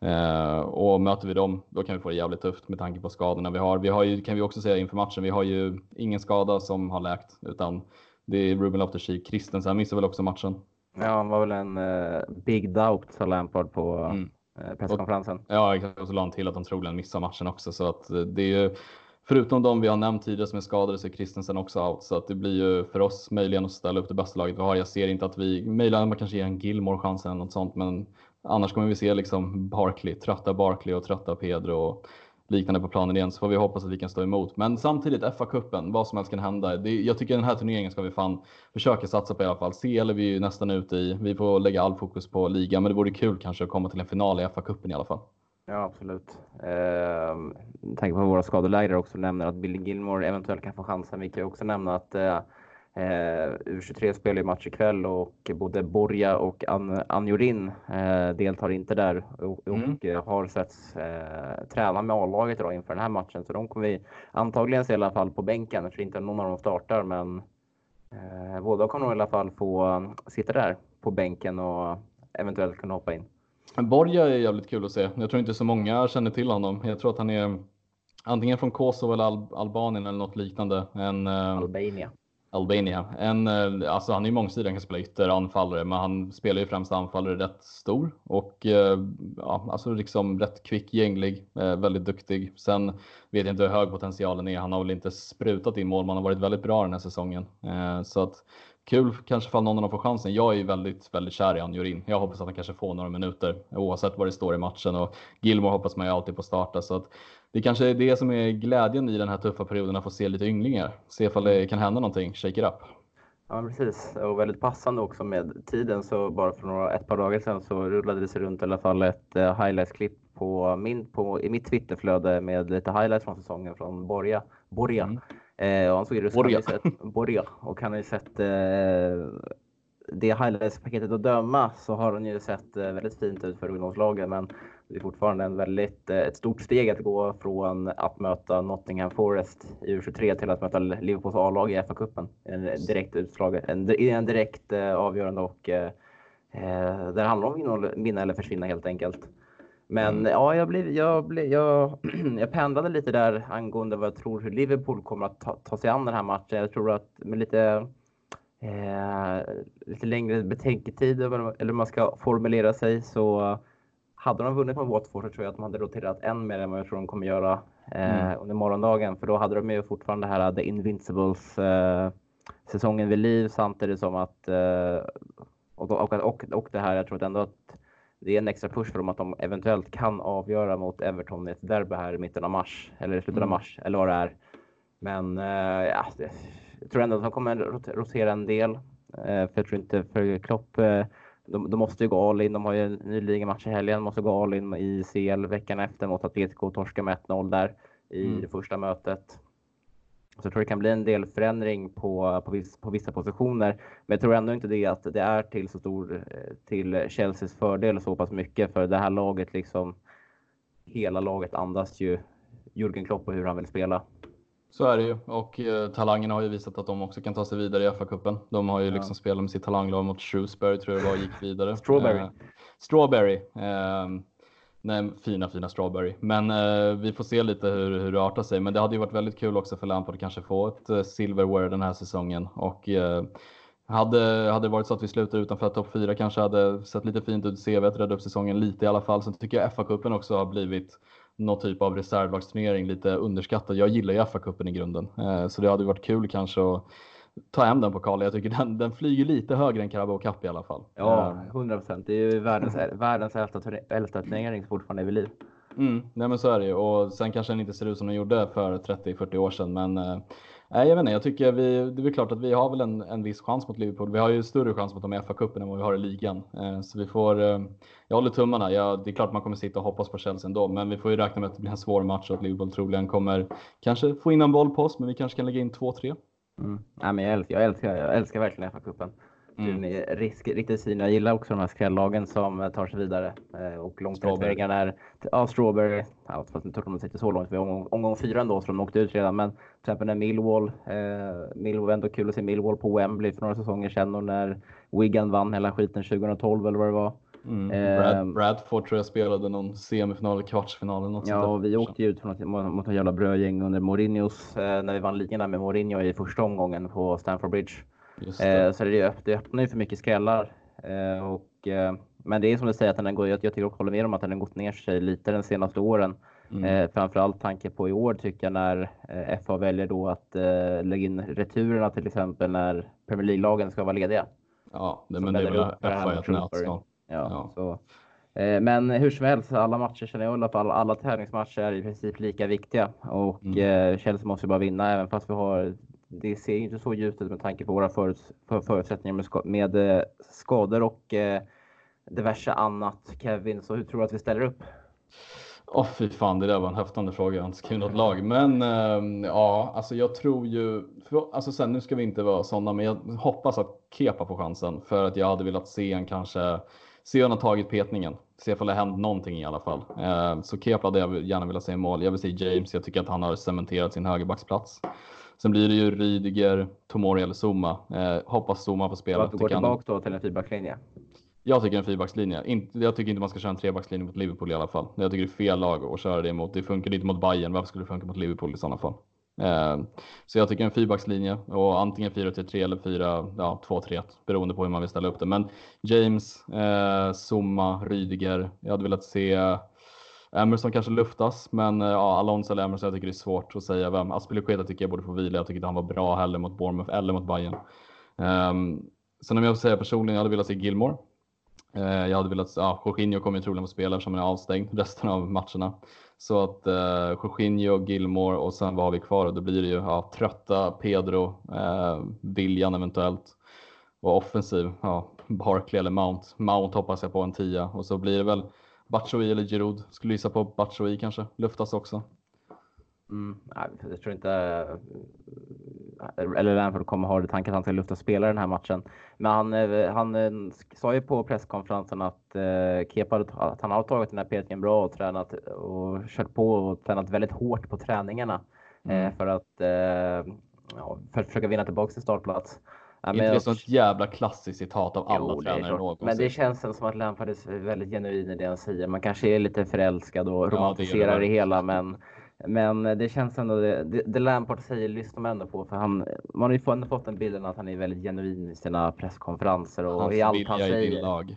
Eh, och möter vi dem, då kan vi få det jävligt tufft med tanke på skadorna vi har. Vi har ju, kan vi också säga inför matchen, vi har ju ingen skada som har läkt, utan det är Ruben Loftus-Cheek. Christensen missar väl också matchen. Ja, han var väl en uh, big doubt, sa Lampard på mm. Eh, presskonferensen. Och, ja, exakt. Och så la han till att de troligen missar matchen också. Så att eh, det är ju, förutom de vi har nämnt tidigare som är skadade så är Christensen också out. Så att det blir ju för oss möjligen att ställa upp det bästa laget vi har. Jag ser inte att vi, möjligen man kanske ger en Gilmore chansen eller något sånt, men annars kommer vi se liksom Barkley, trötta Barkley och trötta Pedro och liknande på planen igen så får vi hoppas att vi kan stå emot. Men samtidigt FA-cupen, vad som helst kan hända. Det, jag tycker den här turneringen ska vi fan försöka satsa på i alla fall. CL eller vi ju nästan ute i. Vi får lägga all fokus på ligan, men det vore kul kanske att komma till en final i FA-cupen i alla fall. Ja, absolut. Eh, tänker på våra skadelägare också nämner att Billy Gilmore eventuellt kan få chansen. Vi kan också nämna att Eh, U23 spelar ju match ikväll och både Borja och An Anjorin eh, deltar inte där och, mm. och eh, har setts eh, träna med A-laget inför den här matchen. Så de kommer vi antagligen se i alla fall på bänken. Jag tror inte någon av dem startar men eh, båda kommer nog i alla fall få sitta där på bänken och eventuellt kunna hoppa in. Borja är jävligt kul att se. Jag tror inte så många känner till honom. Jag tror att han är antingen från Kosovo eller Al Albanien eller något liknande. En, eh, Albania. Albania. En, eh, alltså han är ju mångsidig, han kan spela ytter, anfallare, men han spelar ju främst anfallare rätt stor och eh, ja, alltså liksom rätt kvick, gänglig, eh, väldigt duktig. Sen vet jag inte hur hög potentialen är. Han har väl inte sprutat in mål, men han har varit väldigt bra den här säsongen. Så att kul kanske fall någon av dem får chansen. Jag är ju väldigt, väldigt kär i Anjorin. Jag hoppas att han kanske får några minuter oavsett vad det står i matchen och Gilmore hoppas man ju alltid på starta så att det kanske är det som är glädjen i den här tuffa perioden, att få se lite ynglingar. Se ifall det kan hända någonting, shake it up. Ja, precis. Och väldigt passande också med tiden. Så bara för några, ett par dagar sedan så rullade det sig runt i alla fall ett uh, highlights-klipp på min, på, i mitt Twitterflöde med lite highlights från säsongen från Borja. Borja. Mm. Eh, och han såg ju Borja. Borja. Och han har ju sett eh, det highlights-paketet att döma så har den ju sett väldigt fint ut för ungdomslagen. Men det är fortfarande en väldigt, ett stort steg att gå från att möta Nottingham Forest i U23 till att möta Liverpools A-lag i FA-cupen. En direkt utslag, en, en direkt avgörande och eh, där det handlar om att vinna eller försvinna helt enkelt. Men mm. ja, jag, blev, jag, blev, jag, jag pendlade lite där angående vad jag tror hur Liverpool kommer att ta, ta sig an den här matchen. Jag tror att med lite, eh, lite längre betänketid eller hur man ska formulera sig så hade de vunnit mot Watford så tror jag att de hade roterat än mer än vad jag tror de kommer göra eh, mm. under morgondagen. För då hade de ju fortfarande det här The Invincibles eh, säsongen vid liv samtidigt som att eh, och, och, och, och det här, jag tror att ändå att det är en extra push för dem att de eventuellt kan avgöra mot Everton i ett derby här i mitten av mars eller i slutet mm. av mars eller vad det är. Men uh, ja, det, jag tror ändå att de kommer rotera en del. Uh, för jag tror inte för Klopp, uh, de, de, måste ju gå all in. De har ju en ny ligamatch i helgen, måste gå all in i CL veckan efter mot Atletico och torska med 1-0 där i mm. det första mötet. Så jag tror det kan bli en del förändring på, på, viss, på vissa positioner. Men jag tror ändå inte det att det är till så stor eh, till Chelseas fördel så pass mycket för det här laget liksom. Hela laget andas ju Jürgen Klopp och hur han vill spela. Så är det ju och eh, talangerna har ju visat att de också kan ta sig vidare i FA-cupen. De har ju ja. liksom spelat med sitt talanglag mot Shrewsbury tror jag det var och gick vidare. Strawberry. Eh, Strawberry. Eh, Nej, fina, fina Strawberry. Men eh, vi får se lite hur, hur det artar sig. Men det hade ju varit väldigt kul också för Lampard att kanske få ett eh, silverware den här säsongen. Och eh, hade, hade det varit så att vi slutar utanför topp 4 kanske hade sett lite fint ut i CV rädda upp säsongen lite i alla fall. Sen tycker jag FA-cupen också har blivit någon typ av reservlagsturnering, lite underskattad. Jag gillar ju FA-cupen i grunden, eh, så det hade varit kul kanske att ta hem den pokalen. Jag tycker den, den flyger lite högre än Carabao Cup i alla fall. Ja, 100 procent. Det är ju världens, världens äldsta, äldsta turnering som fortfarande är vid liv. Mm, nej men så är det ju och sen kanske den inte ser ut som den gjorde för 30-40 år sedan men eh, jag vet inte. Jag tycker vi, det är klart att vi har väl en, en viss chans mot Liverpool. Vi har ju större chans mot dem i FA-cupen än vad vi har i ligan. Eh, så vi får, eh, jag håller tummarna. Ja, det är klart man kommer sitta och hoppas på Chelsea ändå, men vi får ju räkna med att det blir en svår match och att Liverpool troligen kommer kanske få in en boll på oss, men vi kanske kan lägga in 2-3. Mm. Ja, men jag, älskar, jag, älskar, jag älskar verkligen FA-cupen. Mm. Risk, riktigt fin. Jag gillar också de här skrällagen som tar sig vidare. Eh, och långtidsvägarna är ja, Strawberry. Ja, fast jag tror de inte så långt. Vi omgång, omgång fyra ändå, så de åkte ut redan. Men till exempel när Millwall. Eh, Millwall var ändå kul att se Millwall på Wembley för några säsonger sedan. Och när Wigan vann hela skiten 2012 eller vad det var. Mm. Brad, ehm, Bradford tror jag spelade någon semifinal eller kvartsfinal eller något Ja, och vi åkte ju ut mot, mot ett jävla brödgäng under Mourinhos, eh, när vi vann ligan där med Mourinho i första omgången på Stamford Bridge. Eh, så det, det öppnar ju för mycket skrällar. Eh, och, eh, men det är som du säger, att den går, jag, jag tycker också håller med om att den har gått ner sig lite de senaste åren. Mm. Eh, framförallt tanke på i år tycker jag när eh, FA väljer då att eh, lägga in returerna till exempel när Premier League-lagen ska vara lediga. Ja, det, men det är väl FA ett nötskal. Ja, ja. Så, eh, men hur som helst, alla matcher känner jag alla alla tävlingsmatcher är i princip lika viktiga och mm. eh, Chelsea måste bara vinna även fast vi har det ser inte så ljust ut med tanke på våra föruts för förutsättningar med, med eh, skador och eh, diverse annat. Kevin, så hur tror du att vi ställer upp? Åh oh, fy fan, det där var en häftande fråga. Jag har inte skrivit något lag. Men äh, ja, alltså jag tror ju... För, alltså sen, nu ska vi inte vara sådana, men jag hoppas att Kepa får chansen. För att jag hade velat se en kanske Se han har tagit petningen. Se ifall det har hänt någonting i alla fall. Eh, så Kepa hade jag gärna velat se i mål. Jag vill se James. Jag tycker att han har cementerat sin högerbacksplats. Sen blir det ju Rydiger, Tomori eller Zuma. Eh, hoppas Zuma får spela. Varför går tillbaka då till en fyrbackslinje? Jag tycker en fyrbackslinje. Jag tycker inte man ska köra en trebackslinje mot Liverpool i alla fall. Jag tycker det är fel lag att köra det mot. Det funkar inte mot Bayern. Varför skulle det funka mot Liverpool i sådana fall? Eh, så jag tycker en fyrbackslinje och antingen 4-3-3 eller 4-2-3 beroende på hur man vill ställa upp det. Men James, eh, Zuma, Rydiger. Jag hade velat se eh, Emerson kanske luftas, men eh, ja, Alonso eller Emerson, jag tycker det är svårt att säga vem. Aspilicueta tycker jag borde få vila. Jag tycker inte han var bra heller mot Bournemouth eller mot Bayern. Um, sen om jag får säga personligen, jag hade velat se Gilmore. Eh, jag hade velat, ja, Jorginho kommer ju troligen få spela eftersom han är avstängd resten av matcherna. Så att eh, Jorginho, Gilmore och sen vad har vi kvar? Då blir det ju ja, trötta Pedro, eh, Viljan eventuellt och offensiv. Ja, Barkley eller Mount. Mount hoppas jag på en tia och så blir det väl Batshuayi eller Giroud. Skulle gissa på Batshuayi kanske. Luftas också. Mm, jag tror inte eh, eller Lampard kommer ha det tanken att han ska lufta spela den här matchen. Men han, eh, han eh, sa ju på presskonferensen att eh, Kepa att han har tagit den här petningen bra och tränat och kört på och tränat väldigt hårt på träningarna mm. eh, för att eh, ja, för att försöka vinna tillbaka till startplats. Ja, inte det är sånt jävla klassiskt citat av alla jo, tränare någonsin. Men det känns som att Lampard är väldigt genuin i det han säger. Man kanske är lite förälskad och romantiserar ja, det, det, hela, men, men det känns ändå det, det, Lampard säger lyssnar man ändå på. För han, man har ju ändå fått den bilden att han är väldigt genuin i sina presskonferenser och Hans i allt han säger. I din lag.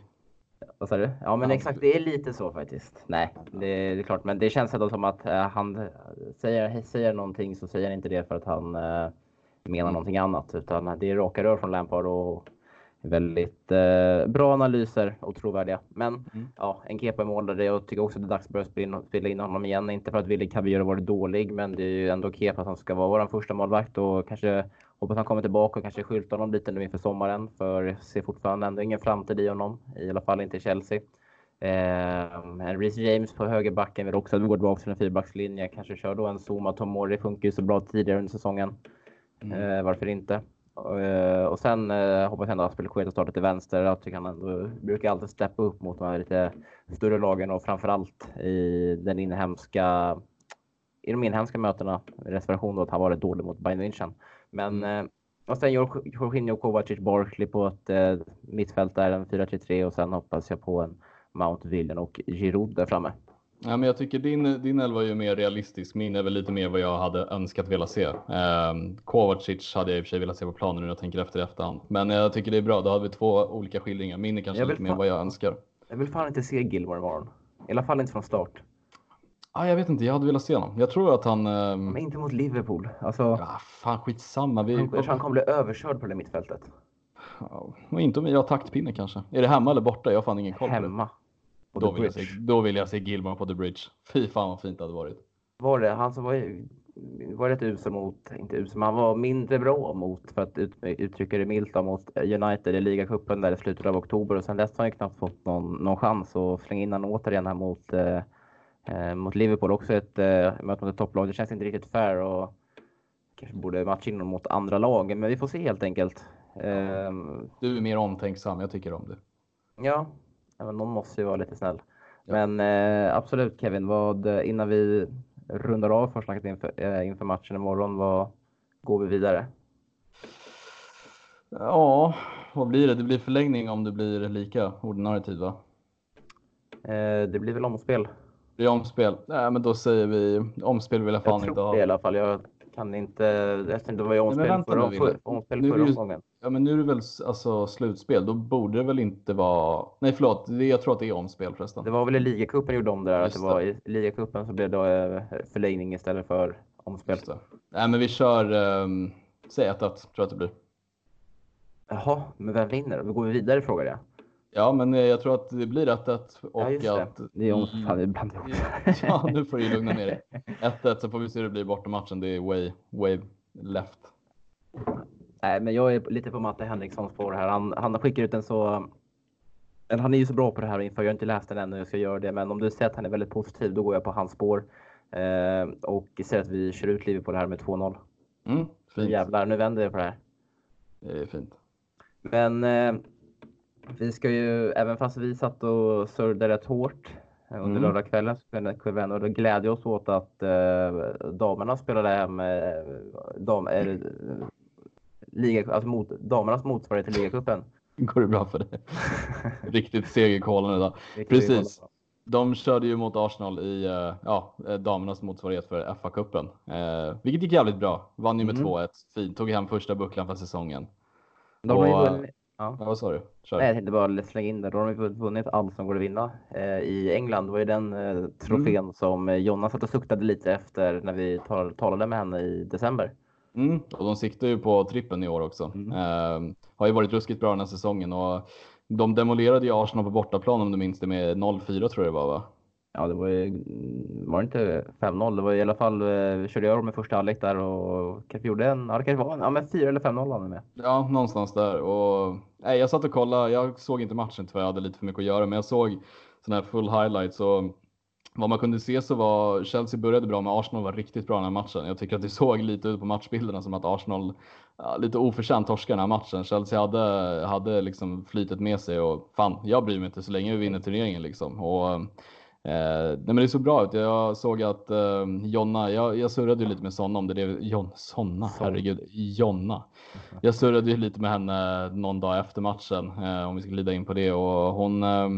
Vad sa du? Ja, men exakt. Det är lite så faktiskt. Nej, det, det är klart, men det känns ändå som att uh, han säger, säger någonting så säger han inte det för att han uh, menar någonting annat, utan det är raka rör från Lampard och väldigt uh, bra analyser och trovärdiga. Men mm. ja, en kepa i mål. Jag tycker också att det är dags att börja spela in, spela in honom igen. Inte för att Willy Caballero har varit dålig, men det är ju ändå Kepa som ska vara vår första målvakt och kanske Hoppas han kommer tillbaka och kanske skyltar honom lite nu inför sommaren. För jag ser fortfarande ändå ingen framtid i honom. I alla fall inte i Chelsea. Eh, Reece James på högerbacken vill också gå tillbaka till en fyrbackslinje. Kanske kör då en Zuma Tomori. Funkar ju så bra tidigare under säsongen. Mm. Eh, varför inte? Uh, och sen uh, hoppas jag ändå att Aspelekueta startar till vänster. Jag tycker han ändå brukar alltid steppa upp mot de här lite större lagen och framförallt i den inhemska i de inhemska mötena. Reservation då att han varit dålig mot Bayern München. Men mm. Eh, och sen Jorginho, Kovacic, Barkley på ett eh, mittfält där, en 4-3-3 och sen hoppas jag på en Mount Villen och Giroud där framme. Ja, men jag tycker din, din elva är ju mer realistisk. Min är väl lite mer vad jag hade önskat vilja se. Eh, Kovacic hade jag i och för sig velat se på planen nu när jag tänker efter i efterhand. Men jag tycker det är bra. Då har vi två olika skildringar. Min är kanske lite mer vad jag önskar. Jag vill fan inte se Gilmore imorgon. I alla fall inte från start. Ah, jag vet inte, jag hade velat se honom. Jag tror att han... Eh... Men inte mot Liverpool. Alltså, ja, fan skitsamma. Vi... Jag tror han kommer bli överkörd på det mittfältet. Ja, och inte om vi har taktpinne kanske. Är det hemma eller borta? Jag har fan ingen koll hemma. Då vill, jag se, då vill jag se Gilmore på The Bridge. Fy fan vad fint det hade varit. Var det han som var, var rätt usel mot, inte usel, men han var mindre bra mot, för att ut, uttrycka det milt, mot United i ligacupen där i slutet av oktober och sen dess har han ju knappt fått någon, någon chans att slänga in honom återigen här mot eh, Eh, mot Liverpool också ett eh, möte mot ett topplag. Det känns inte riktigt fair och kanske borde matcha in mot andra lag, men vi får se helt enkelt. Eh, du är mer omtänksam, jag tycker om det. Ja, någon måste ju vara lite snäll. Ja. Men eh, absolut Kevin, vad, innan vi rundar av försnacket inför, eh, inför matchen imorgon, vad går vi vidare? Ja, vad blir det? Det blir förlängning om det blir lika ordinarie tid va? Eh, det blir väl omspel. Det är omspel. Nej, men då säger vi omspel vill jag fan jag inte ha. Det i alla fall. Jag kan inte. Eftersom det var ju omspel, Nej, förra, för, omspel nu förra omgången. Ja, men nu är det väl alltså slutspel. Då borde det väl inte vara. Nej, förlåt. Jag tror att det är omspel förresten. Det var väl i ligacupen gjorde om det där. Att det var i ligacupen så blev det eh, förlängning istället för omspel. Nej, men vi kör. Um, säg 1-1 tror jag att det blir. Jaha, men vem vinner? Vi går vidare frågar jag. Ja, men eh, jag tror att det blir 1-1 och ja, att... Det är om fan ibland Ja, nu får du lugna ner dig. 1-1 så får vi se hur det blir borta matchen. Det är way, way left. Nej, men jag är lite på Matte Henrikssons spår här. Han, han skickar ut en så... Han är ju så bra på det här inför. Jag har inte läst den ännu, jag ska göra det. Men om du säger att han är väldigt positiv, då går jag på hans spår. Eh, och säger att vi kör ut livet på det här med 2-0. Mm, fint. Jävlar, nu vänder det på det här. Det är fint. Men eh, vi ska ju, även fast vi satt och surrade rätt hårt under mm. lördagskvällen så kunde vi ändå glädja oss åt att eh, damerna spelade hem eh, dam, eh, liga, alltså mot, damernas motsvarighet till ligacupen. Går det bra för dig? Riktigt seg i kolan idag. Precis. De körde ju mot Arsenal i uh, ja, eh, damernas motsvarighet för FA-cupen, uh, vilket gick jävligt bra. Vann ju med mm. 2-1. Fint. Tog hem första bucklan för säsongen. De och, har ju Ja. vad sa du? Kör. Nej, jag tänkte bara slänga in det. Då har de vunnit allt som går att vinna. Eh, I England var ju den eh, trofén mm. som eh, Jonna satt och suktade lite efter när vi tal talade med henne i december. Mm. Och de siktar ju på trippen i år också. Mm. Eh, har ju varit ruskigt bra den här säsongen och de demolerade ju Arsenal på bortaplan om du minns det med 0-4 tror jag det var va? Ja, det var ju, mm, var det inte 5-0? Det var i alla fall, eh, vi körde jag med första halvlek där och kanske gjorde en, ja det kanske var, ja men 4 eller 5-0 han med. Ja, någonstans där och nej, jag satt och kollade, jag såg inte matchen för jag hade lite för mycket att göra, men jag såg sådana här full highlights och vad man kunde se så var Chelsea började bra men Arsenal var riktigt bra den här matchen. Jag tycker att det såg lite ut på matchbilderna som att Arsenal ja, lite oförtjänt torskade den här matchen. Chelsea hade, hade liksom flytet med sig och fan, jag bryr mig inte så länge vi vinner turneringen liksom. Och, eh, nej men det såg bra ut. Jag såg att eh, Jonna, jag, jag surrade ju lite med Sonna om det. Är Jon, Sonna, herregud, Jonna. Jag surrade ju lite med henne någon dag efter matchen eh, om vi ska glida in på det och hon eh,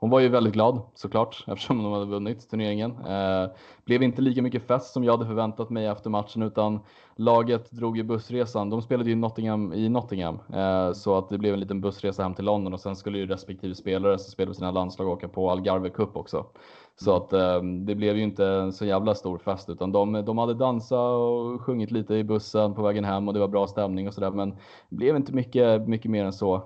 hon var ju väldigt glad såklart eftersom de hade vunnit turneringen. Eh, blev inte lika mycket fest som jag hade förväntat mig efter matchen utan laget drog ju bussresan. De spelade ju Nottingham i Nottingham eh, så att det blev en liten bussresa hem till London och sen skulle ju respektive spelare som spelade sina landslag åka på Algarve Cup också. Så att eh, det blev ju inte en så jävla stor fest utan de, de hade dansat och sjungit lite i bussen på vägen hem och det var bra stämning och sådär men det blev inte mycket, mycket mer än så.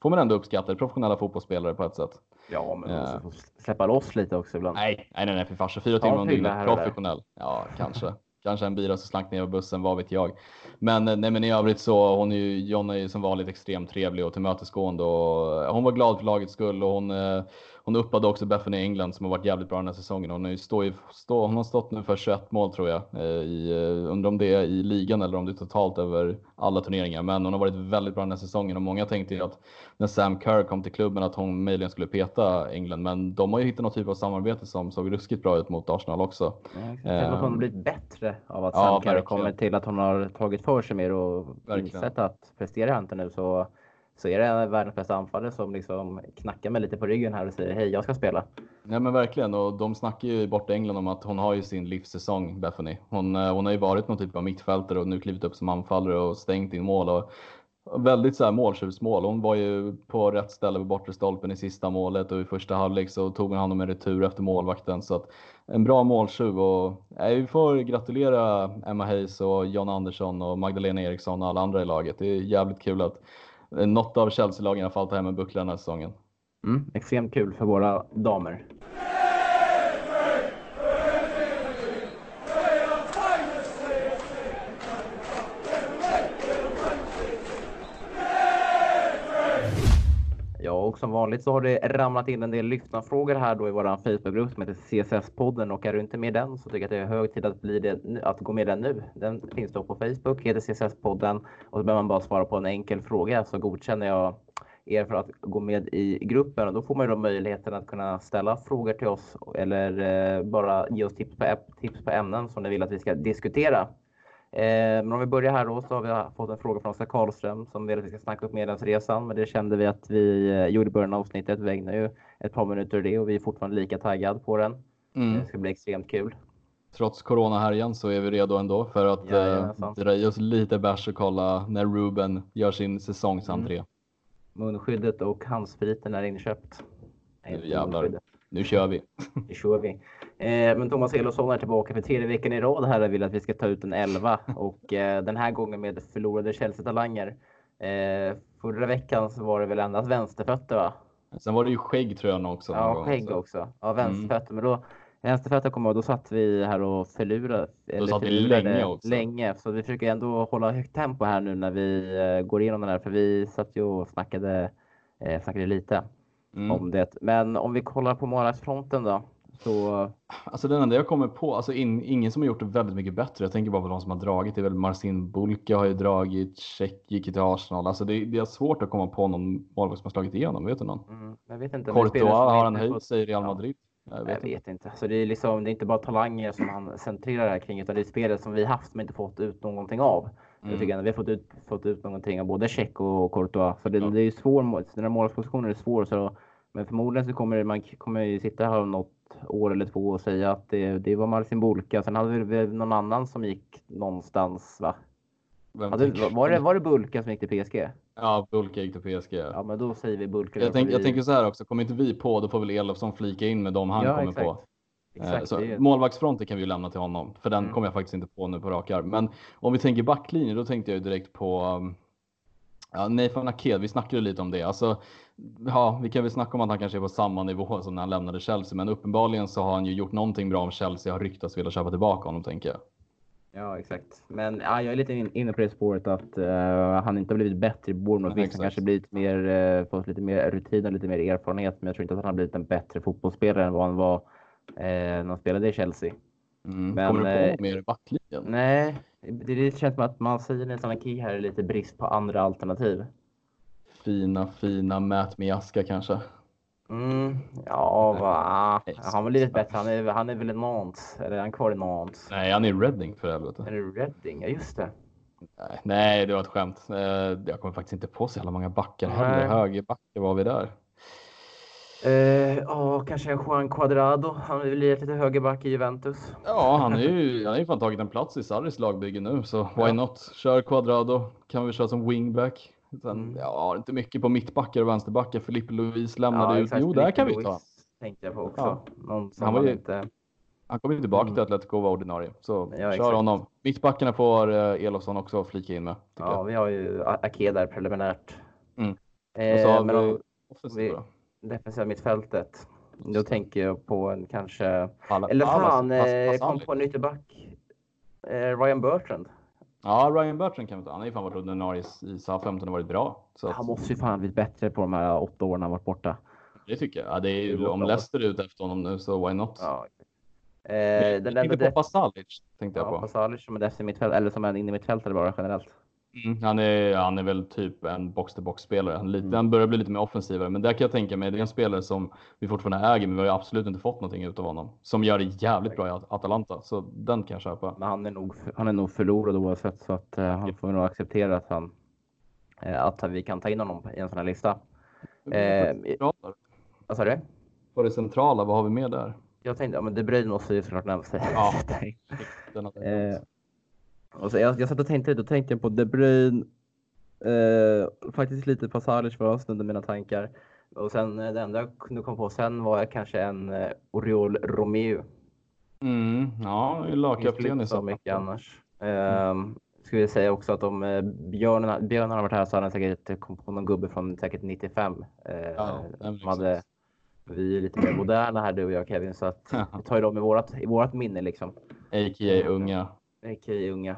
Eh, får man ändå uppskatta professionella fotbollsspelare på ett sätt. Ja, men man måste få släppa loss lite också ibland. Nej, nej, nej, nej för fan. 24 timmar om dygnet, professionell. Ja, kanske. kanske en bira som slank ner på bussen, vad vet jag. Men, nej, men i övrigt så, hon är ju, Jonna är ju som vanligt extremt trevlig och tillmötesgående och hon var glad för lagets skull och hon eh, hon uppade också Bethany England som har varit jävligt bra den här säsongen. Hon, är stå stå, hon har stått nu för 21 mål tror jag. Eh, I, eh, undrar om det är i ligan eller om det är totalt över alla turneringar. Men hon har varit väldigt bra den här säsongen och många tänkte ju att när Sam Kerr kom till klubben att hon möjligen skulle peta England. Men de har ju hittat någon typ av samarbete som såg ruskigt bra ut mot Arsenal också. Ja, att hon har blivit bättre av att Sam Kerr kommer till att hon har tagit för sig mer och insett att presterar han inte nu så så är det världens bästa anfallare som liksom knackar mig lite på ryggen här och säger hej, jag ska spela. Ja men verkligen och de snackar ju borta i England om att hon har ju sin livssäsong, Bethany. Hon, eh, hon har ju varit någon typ av mittfältare och nu klivit upp som anfallare och stängt in mål. Och väldigt så här måltjuvsmål. Hon var ju på rätt ställe på bortre stolpen i sista målet och i första halvlek så tog hon hand om en retur efter målvakten. Så att en bra måltjuv och nej, vi får gratulera Emma Hayes och John Andersson och Magdalena Eriksson och alla andra i laget. Det är jävligt kul att Eh, något av Chelsea-lagen i alla fall tar hem en buckla den här säsongen. Mm, extremt kul för våra damer. Ja, och som vanligt så har det ramlat in en del lyssnarfrågor här då i vår Facebookgrupp som heter CSS-podden och är du inte med i den så tycker jag att det är hög tid att, bli det, att gå med i den nu. Den finns då på Facebook, heter CSS-podden och så behöver man bara svara på en enkel fråga så godkänner jag er för att gå med i gruppen och då får man ju då möjligheten att kunna ställa frågor till oss eller eh, bara ge oss tips på, tips på ämnen som ni vill att vi ska diskutera. Eh, men om vi börjar här då så har vi fått en fråga från Oskar Karlström som vill att vi ska snacka upp medlemsresan. Men det kände vi att vi eh, gjorde i början av avsnittet. Vi ägnar ju ett par minuter det och vi är fortfarande lika taggad på den. Mm. Det ska bli extremt kul. Trots corona här igen så är vi redo ändå för att ja, eh, dra i oss lite bärs och kolla när Ruben gör sin säsongsentré. Mm. Munskyddet och handspriten är inköpt. Nu jävlar. Nu kör vi. Nu kör vi. Eh, men Thomas Elofsson är tillbaka för tredje veckan i rad här och vill att vi ska ta ut en elva och eh, den här gången med förlorade Chelsea-talanger. Eh, förra veckan så var det väl endast vänsterfötter va? Sen var det ju skägg tror jag också. Ja, gång, skägg så. också. Ja, vänsterfötter. Mm. Men då, vänsterfötter kommer då satt vi här och förlurade. Då satt vi länge också. Länge, så vi försöker ändå hålla högt tempo här nu när vi går igenom den här. För vi satt ju och snackade, snackade lite mm. om det. Men om vi kollar på målvaktsfronten då. Så... Alltså den enda jag kommer på, alltså in, ingen som har gjort det väldigt mycket bättre. Jag tänker bara på de som har dragit. Det är väl Marcin Bulka har ju dragit, Check gick till Arsenal. Alltså det, det är svårt att komma på någon målvakt som har slagit igenom. Vet du någon? Mm, jag vet inte. Courtois har han höjt sig i Real Madrid? Jag vet, jag vet inte. inte. Så det är liksom, det är inte bara talanger som han centrerar här kring, utan det är spelare som vi haft men inte fått ut någonting av. Mm. Jag tycker ändå vi har fått ut, fått ut någonting av både Check och Courtois. Så det, ja. det är ju svår, den här målvaktspositionen är svår. Så, men förmodligen så kommer man kommer ju sitta här om något år eller två och säga att det, det var Marcin Bulka. Sen hade vi någon annan som gick någonstans va? Hade, var, det, var det Bulka som gick till PSG? Ja, Bulka gick till PSG. Ja, men då säger vi Bulka. Jag, tänk, vi... jag tänker så här också, kommer inte vi på, då får väl Elofsson flika in med dem han ja, kommer exakt. på. Exakt, så, är... Målvaktsfronten kan vi ju lämna till honom, för den mm. kommer jag faktiskt inte på nu på rak arm. Men om vi tänker backlinje, då tänkte jag ju direkt på um, ja, Nathan Aked. Vi snackade lite om det. Alltså, ja, vi kan väl snacka om att han kanske är på samma nivå som när han lämnade Chelsea, men uppenbarligen så har han ju gjort någonting bra om Chelsea har ryktats vilja köpa tillbaka honom, tänker jag. Ja, exakt. Men ja, jag är lite inne på det spåret att uh, han inte har blivit bättre i Bournemouth. Visst, han kanske blivit mer, uh, fått lite mer rutin och lite mer erfarenhet, men jag tror inte att han har blivit en bättre fotbollsspelare än vad han var eh, när han spelade i Chelsea. Mm. Men, Kommer du på mer i backlinjen? Nej, det, känns som att man säger nästan att Key här är lite brist på andra alternativ. Fina, fina Matt Miaska kanske? Mm, ja, va, han var lite bättre. Han är, han är väl i Nantes? Eller är han kvar i Nantes? Nej, han är i Reading för helvete. Är det Reading? Ja, just det. Nej, det var ett skämt. Eh, Jag kommer faktiskt inte på så jävla många backar heller. Högerbackar var vi där. Eh, Ja, kanske en Juan Cuadrado. Han vill bli lite högerback i Juventus. Ja, han är ju, han är ju fan tagit en plats i Sarris lagbygge nu, så why Ja. not? Kör Quadrado, kan vi köra som wingback. Sen, Mm. ja, inte mycket på mittbackar och vänsterbackar. Filippe Luis lämnade ut. exakt. Jo, där kan vi ta. Tänkte jag på också. Ja. Han var ju- inte... Han kommer ju tillbaka Mm. till Atletico och var ordinarie, så Ja, kör exakt. honom. Mittbackarna får eh, Elofsson också flika in med. Ja, jag. vi har ju Ake där preliminärt. Mm. Eh, Och så har vi om offensiva då. Defensiva mittfältet. Då tänker jag på en kanske... Pala- Eller fan, Pas- eh, jag kom på en ytterback. Eh, Ryan Bertrand. Ja, Ryan Bertrand kan vi ta. Han har ju fan varit ordinarie i SA-15 och varit bra. Så att, Han måste ju fan blivit bättre på de här åtta åren han varit borta. det tycker jag. Ja, det är ju, om. Leicester är ute efter honom nu så why not? Ja. Eh, jag den tänkte på Pasalic, tänkte jag ja, på. Pasalic som en defensiv mittfält eller som en inne mittfältare bara generellt. Mm, han, är, han är väl typ en box-to-box-spelare. Han, lite, Mm. han börjar bli lite mer offensivare, men där kan jag tänka mig, det är en spelare som vi fortfarande äger, men vi har absolut inte fått någonting ut av honom. Som gör det jävligt bra i At- Atalanta, så den kan jag köpa. Men han är nog, han är nog förlorad oavsett så att eh, han får nog acceptera att han eh, att vi kan ta in honom i en sån här lista. Eh. Vad sa du? På det centrala, vad har vi med där? Jag tänkte, ja men De Bruyne måste ju såklart nämna sig. Ja. Den glömt. Och så jag, jag satt och tänkte, då tänkte jag på De Bruyne, eh, faktiskt lite Pasalic var en stund i mina tankar. Och sen eh, det enda jag kunde komma på sen var jag kanske en eh, Oriol Romeo. Mm, ja, lagkapten i så mycket annars. Um, skulle jag säga också att om eh, Björn, Björn hade varit här så hade han säkert kommit på någon gubbe från säkert 95. Eh, Ja, hade, vi är lite mer moderna här du och jag Kevin så att vi tar ju dem i vårat, i vårat minne liksom. A.k.a. unga. Okej unga.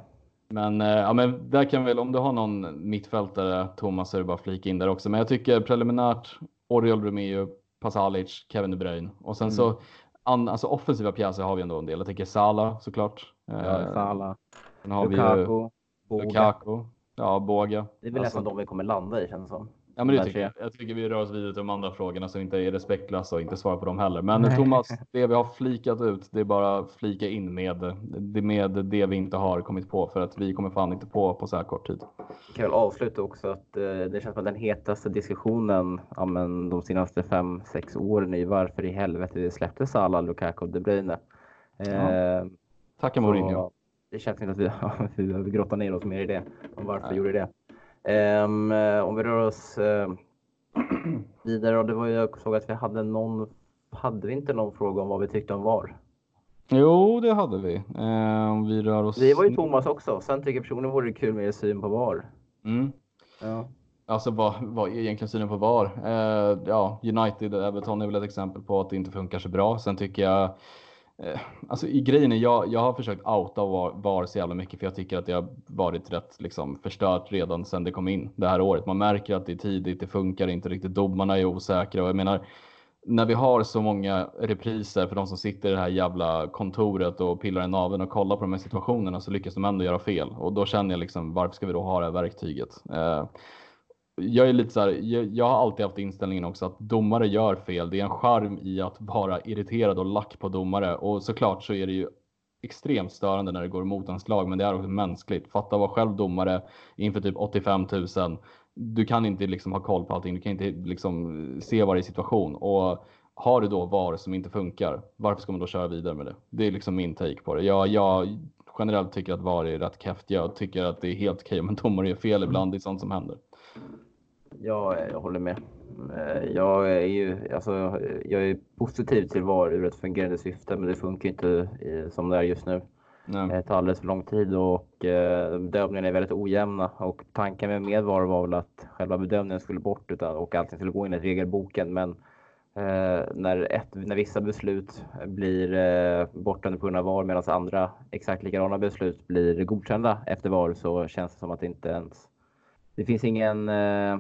Men, eh, ja, men där kan väl, om du har någon mittfältare, Thomas, så är det bara flika in där också. Men jag tycker preliminärt Oriol Romeo, Pasalic, Kevin De Bruyne. Och sen Mm. så, an, alltså offensiva pjäser har vi ändå en del. Jag tänker Salah såklart. Ja, Eh, Salah, Sen har vi ju Lukaku, Boga. Lukaku. Ja, Båga. Det är väl Alltså- nästan de vi kommer landa i känns det som. Ja, men det tycker jag. Jag tycker vi rör oss vidare till de andra frågorna så inte är respektlösa och inte svarar på dem heller. Men Nej. Thomas, det vi har flikat ut, det är bara att flika in med det, med det vi inte har kommit på för att vi kommer fan inte på på så här kort tid. Jag kan väl avsluta också att eh, det känns som att den hetaste diskussionen ja, men de senaste fem sex åren är varför i helvete vi släppte Salah, Lukaku och De Bruyne. Eh, Tacka Mourinho. så det känns inte att vi, vi behöver grotta ner oss mer i det. Varför Nej. gjorde det. Ehm, eh, om vi rör oss eh, vidare. Och det var ju, jag såg att vi hade någon, hade vi inte någon fråga om vad vi tyckte om VAR? Jo, det hade vi. Eh, om vi rör oss. Det var ju Thomas också. Sen tycker jag personligen vore det kul med er syn på VAR. Mm. Ja. Alltså vad, vad är egentligen synen på VAR? Eh, ja, United, Everton är väl ett exempel på att det inte funkar så bra. Sen tycker jag, Eh, alltså i grejen är jag, jag har försökt outa VAR, VAR så jävla mycket för jag tycker att det har varit rätt liksom förstört redan sedan det kom in det här året. Man märker att det är tidigt, det funkar inte riktigt, domarna är osäkra och jag menar när vi har så många repriser för de som sitter i det här jävla kontoret och pillar i naveln och kollar på de här situationerna så lyckas de ändå göra fel och då känner jag liksom varför ska vi då ha det här verktyget? Eh, jag är lite så här, jag, jag har alltid haft inställningen också att domare gör fel. Det är en charm i att vara irriterad och lack på domare och såklart så är det ju extremt störande när det går emot ens lag, men det är också mänskligt. Fatta att vara själv domare inför typ 85 000. Du kan inte liksom ha koll på allting. Du kan inte liksom se varje situation och har du då VAR som inte funkar, varför ska man då köra vidare med det? Det är liksom min take på det. Jag, jag generellt tycker att VAR är rätt keft. Jag tycker att det är helt okej om en domare gör fel ibland. Det är sånt som händer. Ja, jag håller med. Eh, Jag är ju alltså, jag är positiv till VAR ur ett fungerande syfte, men det funkar inte i- som det är just nu. Nej. Det tar alldeles för lång tid och eh, bedömningarna är väldigt ojämna. Och tanken med med VAR var väl att själva bedömningen skulle bort utan, och allting skulle gå in i regelboken. Men eh, när, ett, när vissa beslut blir eh, bortdömda på grund av VAR medan andra exakt likadana beslut blir godkända efter VAR så känns det som att det inte ens... Det finns ingen eh,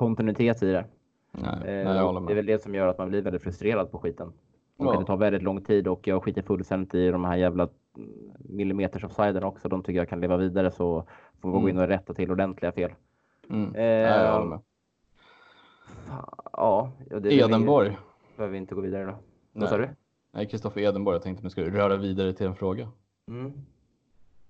kontinuitet i det. Nej, Eh, nej, jag håller det är med. väl det som gör att man blir väldigt frustrerad på skiten. Ja. det tar väldigt lång tid och jag skiter fullständigt i de här jävla millimeters offsiden också. De tycker jag kan leva vidare så får vi mm. gå in och rätta till ordentliga fel. Mm. Eh, ja, ja, det Edenborg. Behöver vi inte gå vidare då. Vad sa du? Nej, Kristoffer Edenborg. Jag tänkte att vi skulle röra vidare till en fråga. Mm.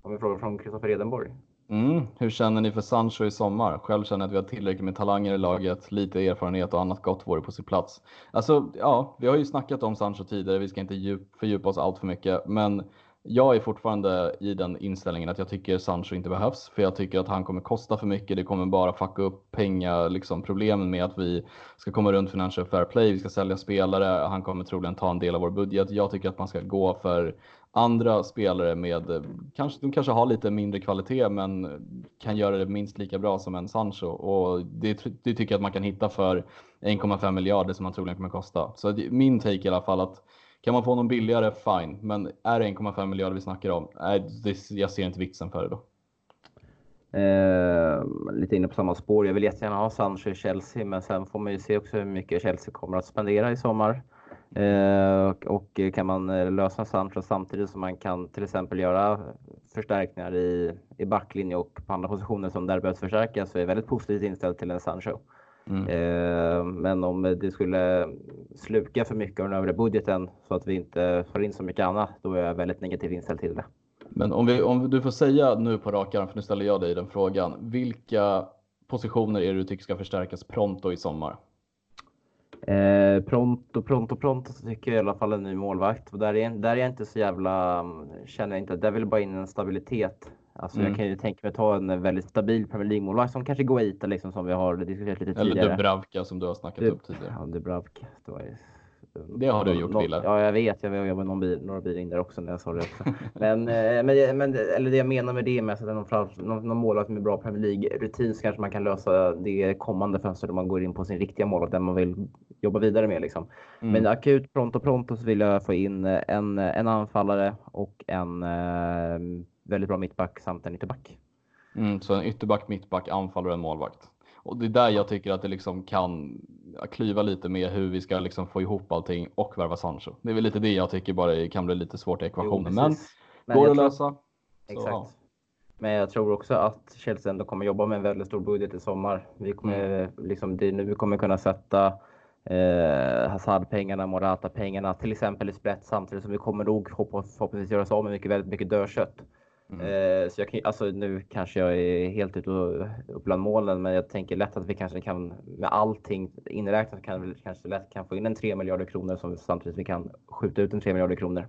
Har vi en fråga från Kristoffer Edenborg? Mm. Hur känner ni för Sancho i sommar? Själv känner jag att vi har tillräckligt med talanger i laget, lite erfarenhet och annat gott vore på sin plats. Alltså, ja, vi har ju snackat om Sancho tidigare. Vi ska inte djup, fördjupa oss allt för mycket, men jag är fortfarande i den inställningen att jag tycker Sancho inte behövs, för jag tycker att han kommer kosta för mycket. Det kommer bara fucka upp pengar, liksom problemen med att vi ska komma runt Financial Fair Play. Vi ska sälja spelare. Han kommer troligen ta en del av vår budget. Jag tycker att man ska gå för andra spelare med, eh, kanske, de kanske har lite mindre kvalitet men kan göra det minst lika bra som en Sancho och det, det tycker jag att man kan hitta för 1,5 miljarder som han troligen kommer kosta. Så min take i alla fall att kan man få någon billigare, fine. Men är det 1,5 miljarder vi snackar om, nej, det, jag ser inte vitsen för det då. Eh, lite inne på samma spår. Jag vill jättegärna ha Sancho i Chelsea, men sen får man ju se också hur mycket Chelsea kommer att spendera i sommar. Eh, och kan man eh, lösa Sancho samtidigt som man kan till exempel göra förstärkningar i, i backlinje och på andra positioner som där behövs förstärkas så är jag väldigt positivt inställd till en Sancho. Mm. Eh, men om det skulle sluka för mycket av den övre budgeten så att vi inte får in så mycket annat, då är jag väldigt negativt inställd till det. Men om, vi, om du får säga nu på rak arm, för nu ställer jag dig den frågan. Vilka positioner är det du tycker ska förstärkas pronto i sommar? Eh, pronto, pronto, pronto så tycker jag i alla fall en ny målvakt. Och där är, där är jag inte så jävla, känner jag inte, där vill jag bara in en stabilitet. Alltså mm. jag kan ju tänka mig att ta en väldigt stabil Premier League-målvakt som kanske Guaita liksom som vi har diskuterat lite tidigare. Eller Dubravka som du har snackat Dub upp tidigare. Ja, Dubravka. Det var ju det har du gjort, Wille. Ja, jag vet. Jag jobbat någon bil, några bilar in där också när jag sa det också. men, eh, men, men, eller det jag menar med det med att någon, någon, någon målvakt med bra Premier League-rutin så kanske man kan lösa det kommande fönstret om man går in på sin riktiga målvakt där man vill jobba vidare med. Liksom. Mm. Men akut pronto pronto så vill jag få in en, en anfallare och en eh, väldigt bra mittback samt en ytterback. Mm, så en ytterback, mittback, anfallare och en målvakt. Och det är där jag tycker att det liksom kan klyva lite med hur vi ska liksom få ihop allting och värva Sancho. Det är väl lite det jag tycker bara kan bli lite svårt i ekvationen. Jo, men, men går att tror... lösa. Exakt. Så, ja. Men jag tror också att Chelsea ändå kommer jobba med en väldigt stor budget i sommar. Vi kommer, mm. liksom, det är nu vi kommer kunna sätta eh, Hazard-pengarna, Morata-pengarna till exempel i sprätt samtidigt som vi kommer nog förhoppningsvis göra oss av med mycket, väldigt mycket dödkött. Mm. Eh, så jag alltså nu kanske jag är helt ute och bland molnen, men jag tänker lätt att vi kanske kan med allting inräknat kan vi kanske lätt kan få in en 3 miljarder kronor som samtidigt vi kan skjuta ut en 3 miljarder kronor.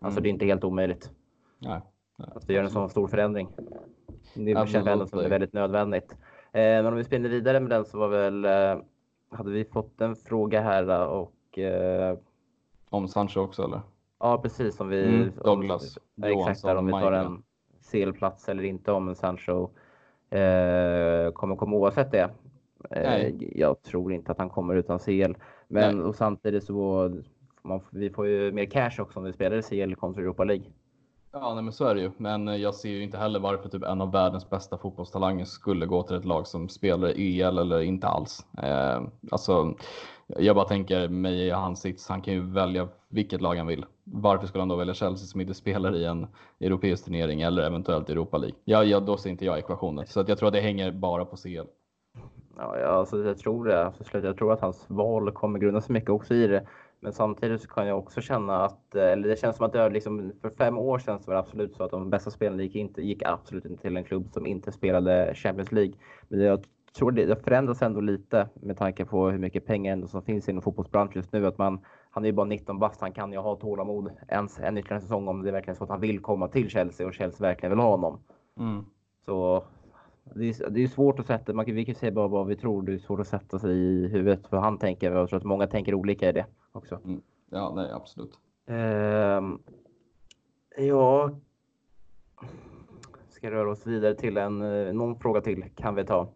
Alltså mm. det är inte helt omöjligt. Nej, nej. Att vi gör en sån stor förändring. Det känns ändå som är väldigt nödvändigt. Eh, men om vi spinner vidare med den så var väl, eh, hade vi fått en fråga här och om Sancho också eller? Ja, precis. Om vi, mm, Douglas. Om, exakt, där, om vi tar en, CL-plats eller inte om en Sancho eh, kommer komma oavsett det. Eh, jag tror inte att han kommer utan CL. Men och samtidigt så man, vi får ju mer cash också om vi spelar i CL kontra Europa League. Ja, nej, men så är det ju. Men eh, jag ser ju inte heller varför typ en av världens bästa fotbollstalanger skulle gå till ett lag som spelar EL eller inte alls. Eh, alltså, jag bara tänker mig i hans sits. Han kan ju välja vilket lag han vill. Varför skulle han då välja Chelsea som inte spelar i en europeisk turnering eller eventuellt Europa League? Ja, ja då ser inte jag ekvationen. Så att jag tror att det hänger bara på CL. Ja, alltså, jag tror det. Jag tror att hans val kommer grunda sig mycket också i det. Men samtidigt så kan jag också känna att, eh, eller det känns som att det liksom, för fem år sedan så var det absolut så att de bästa spelarna gick, inte, gick absolut inte till en klubb som inte spelade Champions League. Men jag tror det, det förändras ändå lite med tanke på hur mycket pengar ändå som finns inom fotbollsbranschen just nu. Att man, han är ju bara 19 bast, han kan ju ha tålamod en, en ytterligare säsong om det är verkligen så att han vill komma till Chelsea och Chelsea verkligen vill ha honom. Mm. Så det är, det är svårt att sätta, man kan, vi kan säga bara vad vi tror, det är svårt att sätta sig i huvudet för han tänker, jag tror att många tänker olika i det också. Mm. Ja, nej absolut. Uh, ja, ska röra oss vidare till en, eh, någon fråga till kan vi ta.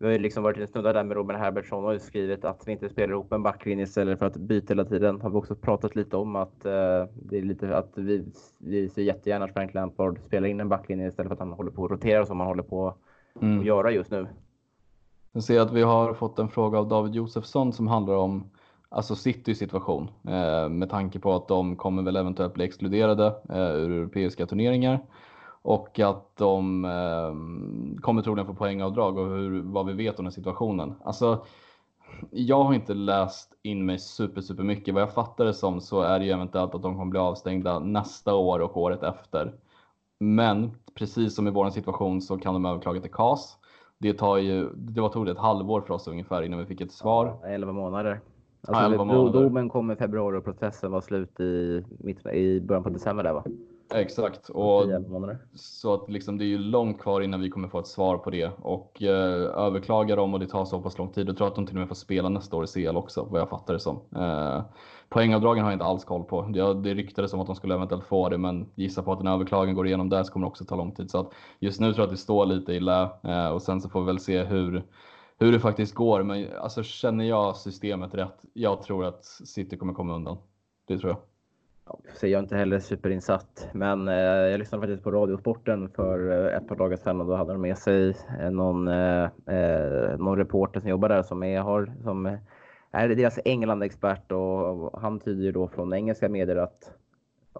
Vi har ju liksom varit inne där med Robin Herbertsson och skrivit att vi inte spelar ihop en backlinje istället för att byta hela tiden. Har vi också pratat lite om att uh, det är lite att vi, vi ser jättegärna att Frank Lampard spelar in en backlinje istället för att han håller på att rotera som han håller på mm. att göra just nu. Jag ser att vi har fått en fråga av David Josefsson som handlar om alltså Citys situation eh, med tanke på att de kommer väl eventuellt bli exkluderade eh, ur europeiska turneringar och att de eh, kommer troligen få poängavdrag och hur, vad vi vet om den situationen. Alltså, jag har inte läst in mig super, super mycket. Vad jag fattar det som så är det ju eventuellt att de kommer bli avstängda nästa år och året efter. Men precis som i vår situation så kan de överklaga till CAS. Det, tar ju, det var tog det ett halvår för oss ungefär innan vi fick ett svar. Ja, 11 månader. Alltså, ja, 11 månader. Domen kom i februari och processen var slut i, mitt, i början på december där va? Exakt. Och så att liksom, det är ju långt kvar innan vi kommer få ett svar på det. Och eh, överklagar de och det tar så pass lång tid, då tror jag att de till och med får spela nästa år i CL också, vad jag fattar det som. Eh, poängavdragen har jag inte alls koll på. Det, det ryktades om att de skulle eventuellt få det, men gissa på att en överklagan går igenom där så kommer det också ta lång tid. Så att just nu tror jag att det står lite i lä eh, och sen så får vi väl se hur hur det faktiskt går. Men alltså, känner jag systemet rätt? Jag tror att City kommer komma undan. Det tror jag. Så jag är inte heller superinsatt, men eh, jag lyssnade faktiskt på Radiosporten för eh, ett par dagar sedan och då hade de med sig eh, någon, eh, eh, någon reporter som jobbar där som är, har, som är deras England-expert och han tyder då från engelska medier att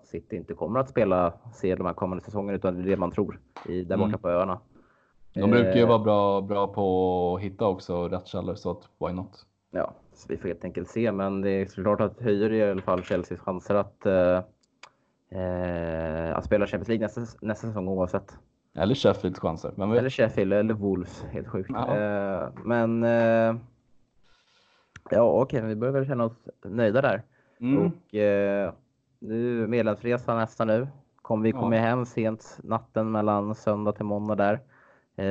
City inte kommer att spela CL de här kommande säsongerna utan det är det man tror i, där borta mm. på öarna. De brukar ju vara bra, bra på att hitta också rätt källor så att why not? Ja, så vi får helt enkelt se, men det är såklart att höjer i alla fall Chelseas chanser att, eh, eh, att spela Champions League nästa, nästa säsong oavsett. Eller Sheffields chanser. Men eller Sheffield eller Wolves, helt sjukt. Ja. Eh, men eh, ja, okej, okay, vi börjar väl känna oss nöjda där. Mm. Och eh, nu medlemsresan nästa nu. Kom, vi kommer ja. hem sent natten mellan söndag till måndag där. Eh,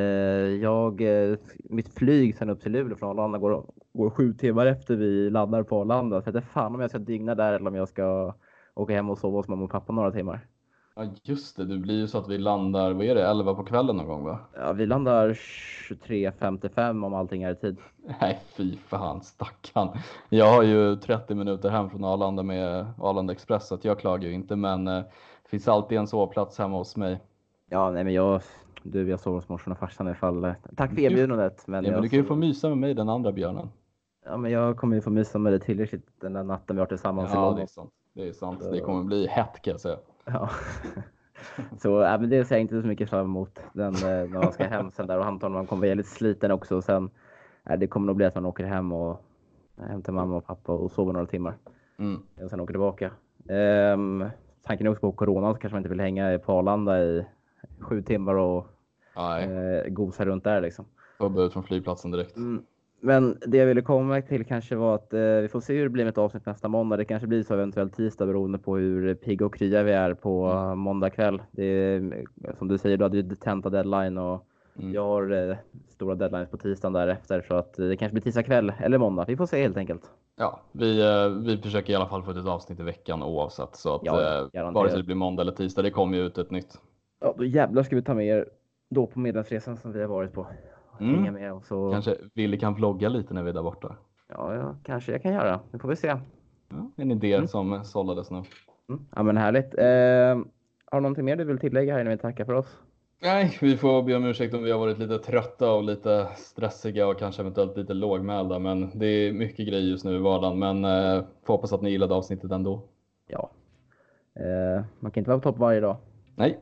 jag, eh, mitt flyg sen upp till Luleå från Arlanda går, går sju timmar efter vi landar på Arlanda. Så jag vet fan om jag ska dygna där eller om jag ska åka hem och sova hos mamma och pappa några timmar. Ja just det, det blir ju så att vi landar, vad är det, 11 på kvällen någon gång va? Ja vi landar 23.55 om allting är i tid. Nej fy fan stackarn. Jag har ju 30 minuter hem från Arlanda med Arlanda Express så att jag klagar ju inte men eh, det finns alltid en sovplats hemma hos mig. Ja nej men jag du, jag sover hos morsan och farsan i alla fall. Tack för erbjudandet. Men, ja, men du kan ju få mysa med mig den andra björnen. Ja, men jag kommer ju få mysa med dig tillräckligt den där natten vi har tillsammans ja, i det är sant. Det är sant. Så... Det kommer bli hett kan jag säga. Ja. så ja, men det ser jag inte så mycket fram emot den, eh, när man ska hem sen där och antagligen man kommer vara väldigt sliten också. Och sen, ja, det kommer nog bli att man åker hem och hem till mamma och pappa och sover några timmar. Mm. Och sen åker tillbaka. Um, tanken är också på corona så kanske man inte vill hänga på Arlanda i sju timmar och eh, gosa runt där liksom. Jobba ut från flygplatsen direkt. Mm. Men det jag ville komma till kanske var att eh, vi får se hur det blir med ett avsnitt nästa måndag. Det kanske blir så eventuellt tisdag beroende på hur pigga och krya vi är på mm. måndag kväll. Det är, som du säger, du hade ju tenta deadline och mm. jag har eh, stora deadlines på tisdagen därefter så att det kanske blir tisdag kväll eller måndag. Vi får se helt enkelt. Ja, vi, eh, vi försöker i alla fall få ut ett avsnitt i veckan oavsett så att ja, eh, vare sig det blir måndag eller tisdag, det kommer ju ut ett nytt. Ja, då jävlar ska vi ta med er då på medlemsresan som vi har varit på. Mm. Hänga med och så... Kanske Willy kan vlogga lite när vi är där borta. Ja, ja kanske jag kan göra. Det får vi se. Ja, en idé mm. som sållades nu. Mm. Ja, men härligt. Eh, har du någonting mer du vill tillägga här innan vi tackar för oss? Nej, vi får be om ursäkt om vi har varit lite trötta och lite stressiga och kanske eventuellt lite lågmälda. Men det är mycket grejer just nu i vardagen. Men eh, får hoppas att ni gillade avsnittet ändå. Ja, eh, man kan inte vara på topp varje dag. Nej,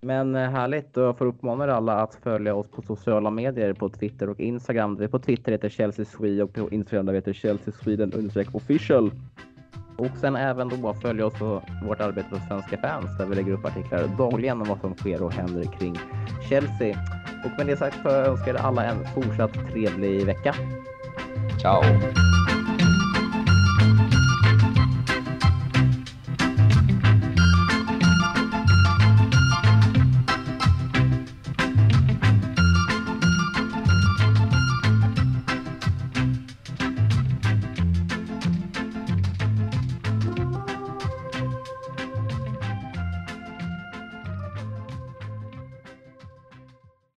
men eh, härligt och jag får uppmana er alla att följa oss på sociala medier på Twitter och Instagram. Vi på Twitter heter Chelsea Sweden och på Instagram där vi heter Chelsea Sweden official. Och sen även då följa oss på vårt arbete på Svenska fans där vi lägger upp artiklar dagligen om vad som sker och händer kring Chelsea. Och med det sagt får jag önska er alla en fortsatt trevlig vecka. Ciao!